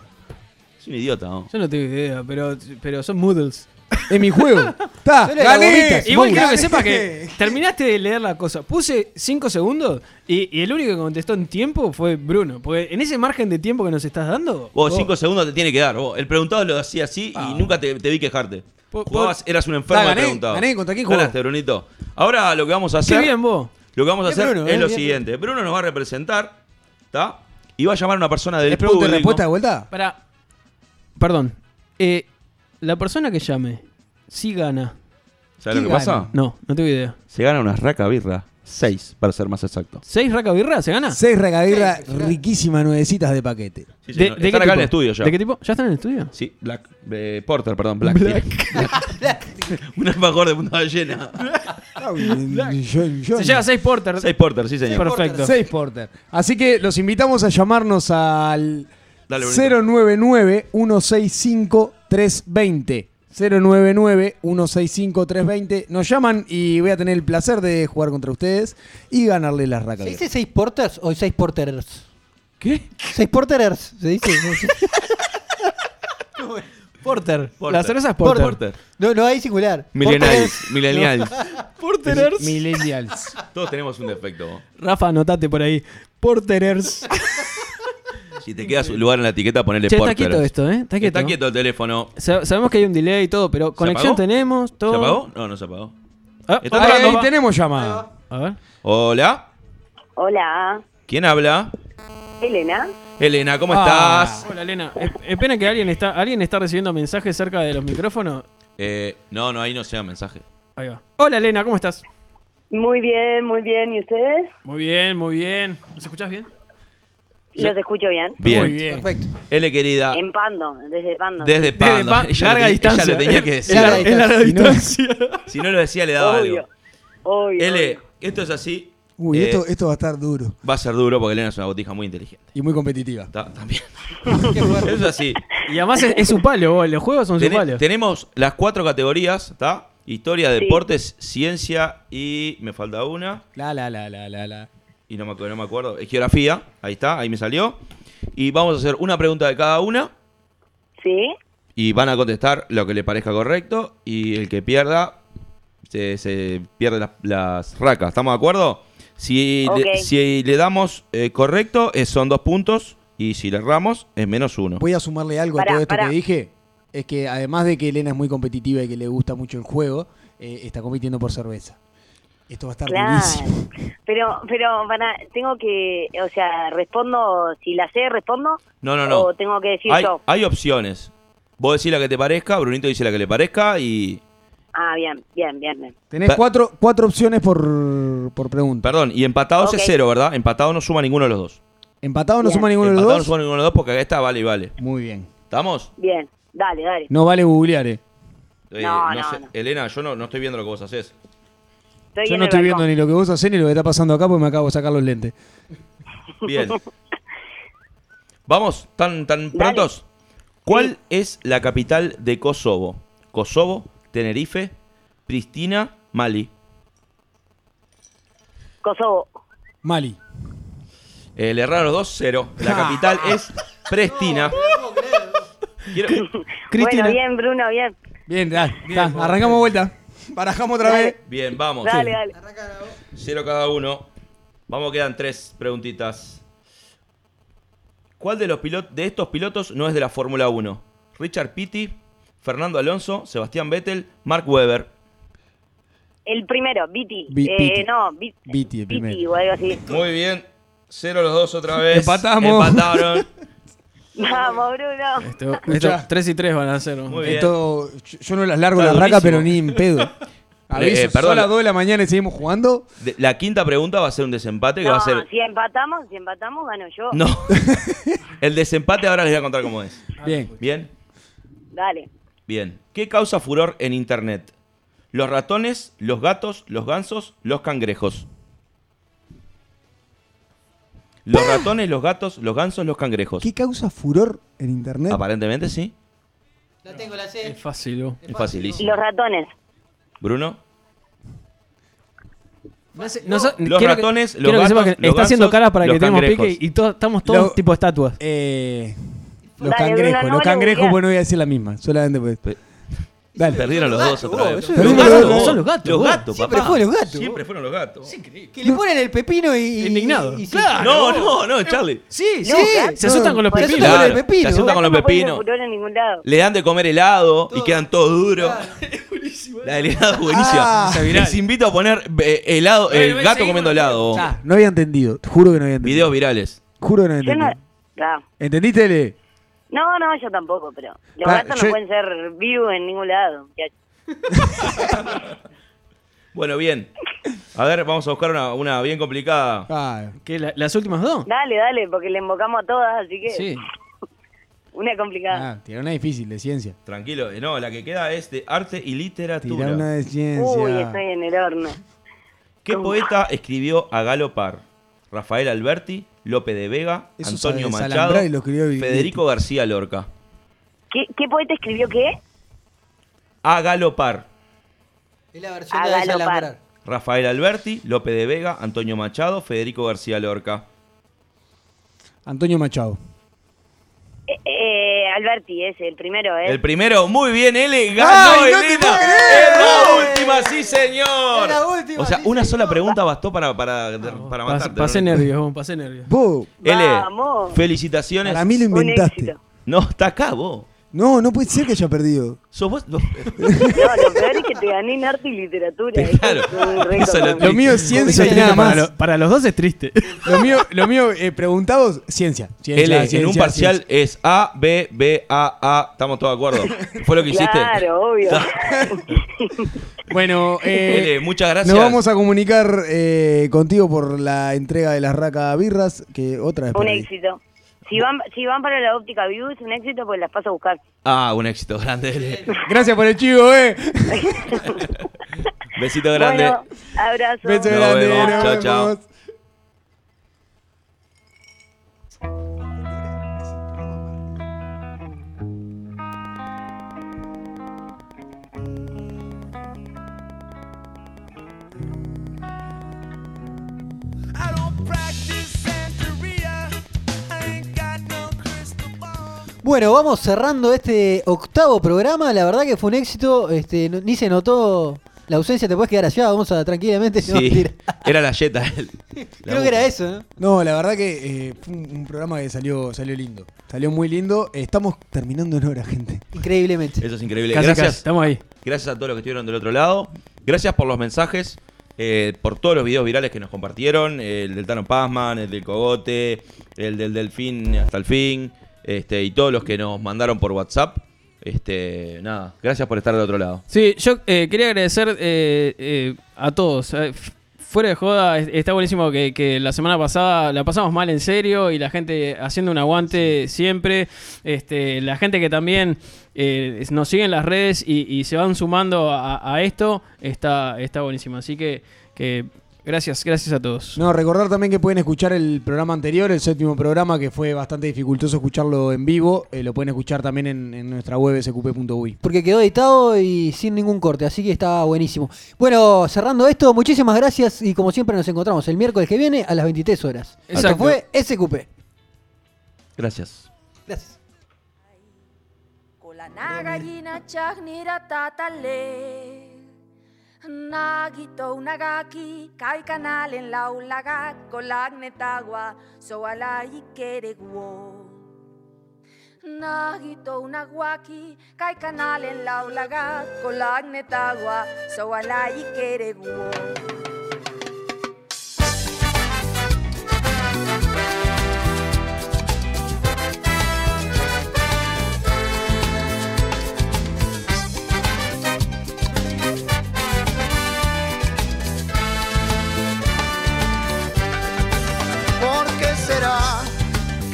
Es un idiota, ¿no? Yo no tengo idea, pero, pero son moodles. Es mi juego. Está, Solo gané. Igual quiero que sepas que terminaste de leer la cosa. Puse 5 segundos y, y el único que contestó en tiempo fue Bruno. Porque en ese margen de tiempo que nos estás dando. Vos, cinco segundos te tiene que dar. Vos. El preguntado lo hacía así y nunca te, te vi quejarte. Jugabas, eras un enfermo Da, de gané, preguntado. gané. ¿Contra quién jugó? Ganaste, Brunito. Ahora lo que vamos a Qué hacer. bien vos. Lo que vamos a hacer Bruno, es bien, lo bien. siguiente. Bruno nos va a representar, ¿está? Y va a llamar a una persona del ¿Es público. respuesta de vuelta? Para. Perdón. Eh, la persona que llame, si gana. ¿Sabes lo que ¿Qué pasa? No, no tengo idea. Se gana una raca birra. Seis, para ser más exacto. ¿Seis raca birra? ¿Se gana? Seis regavirras riquísimas, nuevecitas de paquete. Sí, ¿De, señor. de qué Están acá tipo? en el estudio ya. ¿De qué tipo? ¿Ya están en el estudio? Sí, Black. eh, Porter, perdón, Black. un alfajor de punta llena. Ah, yo- yo- Se lleva 6 porter. Seis Porter, sí, señor. Perfecto. Seis porter. Así que los invitamos a llamarnos al Dale, Brunito. 099-165-320. 099-165-320. Nos llaman y voy a tener el placer de jugar contra ustedes y ganarle las ¿Se racas. dice seis porters o seis porterers? ¿Qué? Seis porterers. Se dice. Porter. Porter. La cerveza es porter. Porter. No, no hay singular. Millennials. Millennials. Porterers. Millennials. Todos tenemos un defecto. Rafa, anotate por ahí. Porterers. Si te queda su lugar en la etiqueta, ponele Che, está quieto esto, ¿eh? Está quieto. Está quieto el teléfono. Sa- sabemos que hay un delay y todo, pero conexión apagó? tenemos, todo. ¿Se apagó? No, no se apagó. Ah, Está ah, Ahí, tenemos llamada. A ver. Hola. Hola, ¿Quién habla? Elena. Elena, ¿cómo Ah. estás? Hola, Elena. Es- Espera que alguien está, alguien está recibiendo mensajes cerca de los micrófonos. Eh, no, no, ahí no se da mensaje. Ahí va. Hola, Elena, ¿cómo estás? Muy bien, muy bien. ¿Y ustedes? Muy bien, muy bien. ¿Nos escuchás bien? Los escucho bien. Bien. Muy bien. Perfecto. L querida, En Pando, desde Pando. desde Pando. Pa- Ella larga lo distancia. Ella lo tenía que decir. Larga, es distancia. Si no lo decía, le daba Obvio. algo. Obvio. L, esto es así. Uy, Eh, esto, esto va a estar duro Va a ser duro porque Elena es una botija muy inteligente. y muy competitiva. Ta- También. Eso es así. Y además es, es su palo, vos, los juegos son su palo. tenemos las cuatro categorías, ¿está? Historia, Sí. deportes, ciencia y me falta una. La, la, la, la, la, la. Y no me, no me acuerdo. Geografía, ahí está, ahí me salió. Y vamos a hacer una pregunta de cada una. ¿Sí? Y van a contestar lo que le parezca correcto. Y el que pierda, se, se pierde las, las racas. ¿Estamos de acuerdo? Si, le, si le damos eh, correcto, eh, son dos puntos. Y si le erramos, es menos uno. Voy a sumarle algo a todo esto pará. que dije. Es que además de que Elena es muy competitiva y que le gusta mucho el juego, eh, está compitiendo por cerveza. Esto va a estar Claro. durísimo. Pero, pero, para, tengo que, o sea, respondo, si la sé, respondo. No, no, no. O tengo que decir Hay, yo. hay opciones. Vos decís la que te parezca, Brunito dice la que le parezca y... Ah, bien, bien, bien, bien. Tenés Pa- cuatro, cuatro opciones por, por pregunta. Perdón, y empatados es cero, ¿verdad? Empatado no suma ninguno de los dos. Empatado no Bien. suma ninguno de los Empatado no dos. suma ninguno de los dos porque acá está vale y vale. Muy bien. ¿Estamos? Bien, dale, dale. No vale googlear, eh. Eh, No, no, sé. no. Elena, yo no, no estoy viendo lo que vos haces. Estoy Yo no estoy balcón. viendo ni lo que vos hacés ni lo que está pasando acá porque me acabo de sacar los lentes. Bien. Vamos, ¿tan, tan prontos? ¿Cuál es la capital de Kosovo? Kosovo, Tenerife, Pristina, Mali. Kosovo. Mali. Eh, le erraron los dos, cero. La capital es Pristina. Quiero- Cristina. Bueno, bien, Bruno, bien. Bien, dale, está, arrancamos vuelta. Barajamos otra Dale. vez. Bien, vamos. Dale, dale. Cero cada uno. Vamos, quedan tres preguntitas. ¿Cuál de, los pilot de estos pilotos no es de la Fórmula 1? Richard Pitti, Fernando Alonso, Sebastián Vettel, Mark Webber. El primero, Viti. Vi- eh, no, Vi- Viti, el primero. o algo así. Muy bien. Cero los dos otra vez. Empatamos. Empataron. Vamos, Bruno. Esto, Escuchá. esto, 3 y 3 van a bien. Esto, yo, no las largo Está las racas, durísimo. pero ni en pedo. Aviso, Eh, perdón. son las 2 de la mañana y seguimos jugando. De- la quinta pregunta va a ser un desempate que No, va a ser. si empatamos, si empatamos, gano yo. No. El desempate ahora les voy a contar cómo es. Bien. Bien. Dale. Bien. ¿Qué causa furor en internet? Los ratones, los gatos, los gansos, los cangrejos. Los ratones, los gatos, los gansos, los cangrejos. ¿Qué causa furor en internet? Aparentemente sí. La tengo, la sé. Es fácil. Es facilísimo. Los ratones. Bruno. No sé- no sé- Los quiero que- ratones, los quiero que sepa gatos, que los está haciendo gansos, caras para los que tengamos cangrejos. pique y to- estamos todos Lo- tipo estatuas. Eh, los Dale, cangrejos, Bruno, no los vale cangrejos, googlear. pues no voy a decir la misma, solamente pues. Pe- Dale. Perdieron los dos otra vez. Los Son los gatos, Los gatos, Siempre papá. fueron los gatos, Siempre fueron los gatos. Que le ponen el pepino y. Indignado. y- y- Claro. No, no, no, Charlie. Sí, sí. No, se asustan con los pepinos. se asustan con los pepinos. furor en ningún lado. Le dan de comer helado y quedan todos duros. La del helado es buenísima. Ah. Les invito a poner eh, helado, el gato comiendo helado. Ah, no había entendido, te juro que no había entendido. Videos virales. Juro que no había no. entendido. ¿Entendiste, Le? No, no, yo tampoco, pero los Ah, gatos yo- no pueden ser vivos en ningún lado. Bueno, bien. A ver, vamos a buscar una, una bien complicada. Ah, ¿Qué, la- ¿Las últimas dos? Dale, dale, porque le invocamos a todas, así que Sí. una complicada. ah, tirá una difícil de ciencia. Tranquilo. eh, No, la que queda es de arte y literatura. Tirá una de Uy, ciencia. estoy en el horno. ¿Qué poeta escribió a galopar? Rafael Alberti, Lope de Vega, Eso Antonio sabe Machado, desalambrar y lo escribió Viglietti. Federico García Lorca. ¿Qué, qué poeta escribió qué? A galopar. Es la versión A de galopar. Rafael Alberti, Lope de Vega, Antonio Machado, Federico García Lorca. Antonio Machado. Eh, eh, Alberti, ese, el primero, ¿eh? El primero, muy bien, L, ganó ¡Ay, no Elena. ¡Es la última, sí señor! Es la última, o sea, sí, una señor. sola pregunta bastó para, para, para matarte. pasé ¿no? nervios, pasé nervios. Vos, L, Vamos. felicitaciones. para mí lo inventaste. No, está acá vos. No, no puede ser que haya perdido. Sos vos. no. No, lo peor es que te gané en arte y literatura. Eso claro. es lo- mío es ciencia y nada triste para, más. lo- para los dos es triste. Lo mío, lo mío eh, preguntados, ciencia. ciencia L, en un parcial ciencia. es A, B, B, A, A. ¿Estamos todos de acuerdo? ¿Fue lo que hiciste? Claro, obvio. Bueno, eh, L, muchas gracias. nos vamos a comunicar eh, contigo por la entrega de las Raca Birras, que otra vez un éxito. Si van, si van para la óptica View es un éxito, pues las paso a buscar. Ah, un éxito grande. Gracias por el chivo, eh. Besito grande. Bueno, abrazo. Beso Nos grande, vemos. nos Chao, chao. vemos. I don't practice Bueno, vamos cerrando este octavo programa. La verdad que fue un éxito. Este, no- ni se notó la ausencia. Te puedes quedar allá. Vamos a tranquilamente. no, Sí, mentira. era la Jetta. Creo que era eso, ¿no? No, la verdad que eh, fue un, un programa que salió, salió lindo. Salió muy lindo. Estamos terminando en hora, gente. Increíblemente. Eso es increíble. Casi, Gracias. casi, estamos ahí. Gracias a todos los que estuvieron del otro lado. Gracias por los mensajes, eh, por todos los videos virales que nos compartieron. El del Tano Pazman, el del Cogote, el del Delfín hasta el fin. Este, y todos los que nos mandaron por WhatsApp. Este, nada, gracias por estar del otro lado. Sí, yo eh, quería agradecer eh, eh, a todos. Fuera de joda, es- está buenísimo que, que la semana pasada la pasamos mal en serio y la gente haciendo un aguante siempre. Este, la gente que también nos sigue en las redes y, y se van sumando a, a esto, está, está buenísimo. Así que, que gracias, gracias a todos. No, recordar también que pueden escuchar el programa anterior, el séptimo programa, que fue bastante dificultoso escucharlo en vivo. eh, lo pueden escuchar también en, en nuestra web sqp.uy. Porque quedó editado y sin ningún corte, así que está buenísimo. Bueno, cerrando esto, muchísimas gracias y como siempre nos encontramos el miércoles que viene a las 23 horas. Esto Exacto. fue SQP. Gracias. Gracias. Nagito kanal en la ulaga kolag netagua, so alay kereguo. Nagito kanal en la ulaga kolag netagua, so alay kereguo.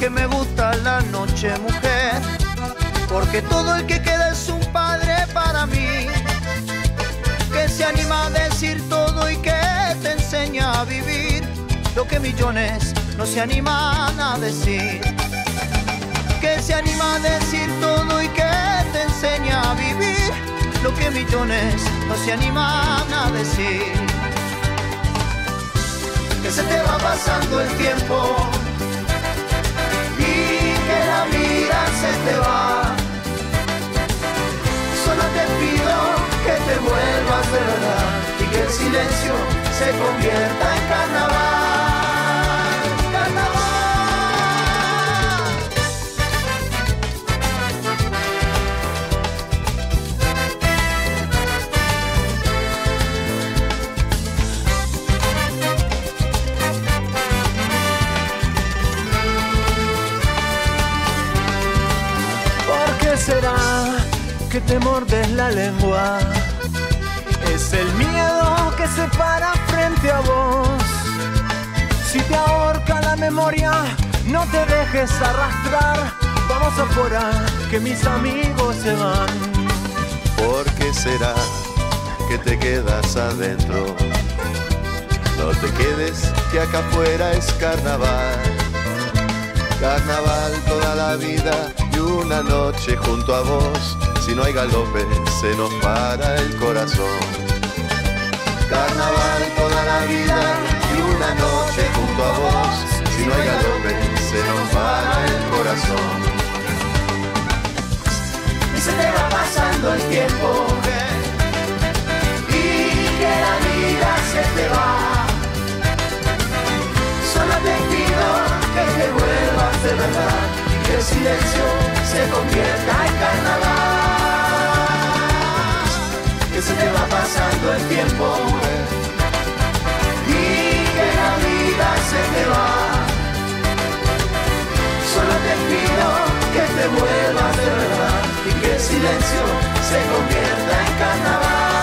Que me gusta la noche, mujer? Porque todo el que queda es un padre para mí. Que se anima a decir todo y que te enseña a vivir lo que millones no se animan a decir. Que se anima a decir todo y que te enseña a vivir lo que millones no se animan a decir que se te va pasando el tiempo la vida se te va. Solo te pido que te vuelvas de verdad y que el silencio se convierta en carnaval. Que te mordes la lengua? Es el miedo que se para frente a vos. Si te ahorca la memoria, no te dejes arrastrar. Vamos afuera, que mis amigos se van. ¿Por qué será que te quedas adentro? No te quedes, que acá afuera es carnaval. Carnaval toda la vida y una noche junto a vos. Si no hay galope, se nos para el corazón. Carnaval toda la vida y una noche junto a vos. Si no hay galope, se nos para el corazón. y se te va pasando el tiempo y que la vida se te va. Solo te pido que te vuelvas de verdad y que el silencio se convierta en carnaval. Se te va pasando el tiempo y que la vida se te va. Solo te pido que te vuelvas de verdad y que el silencio se convierta en carnaval.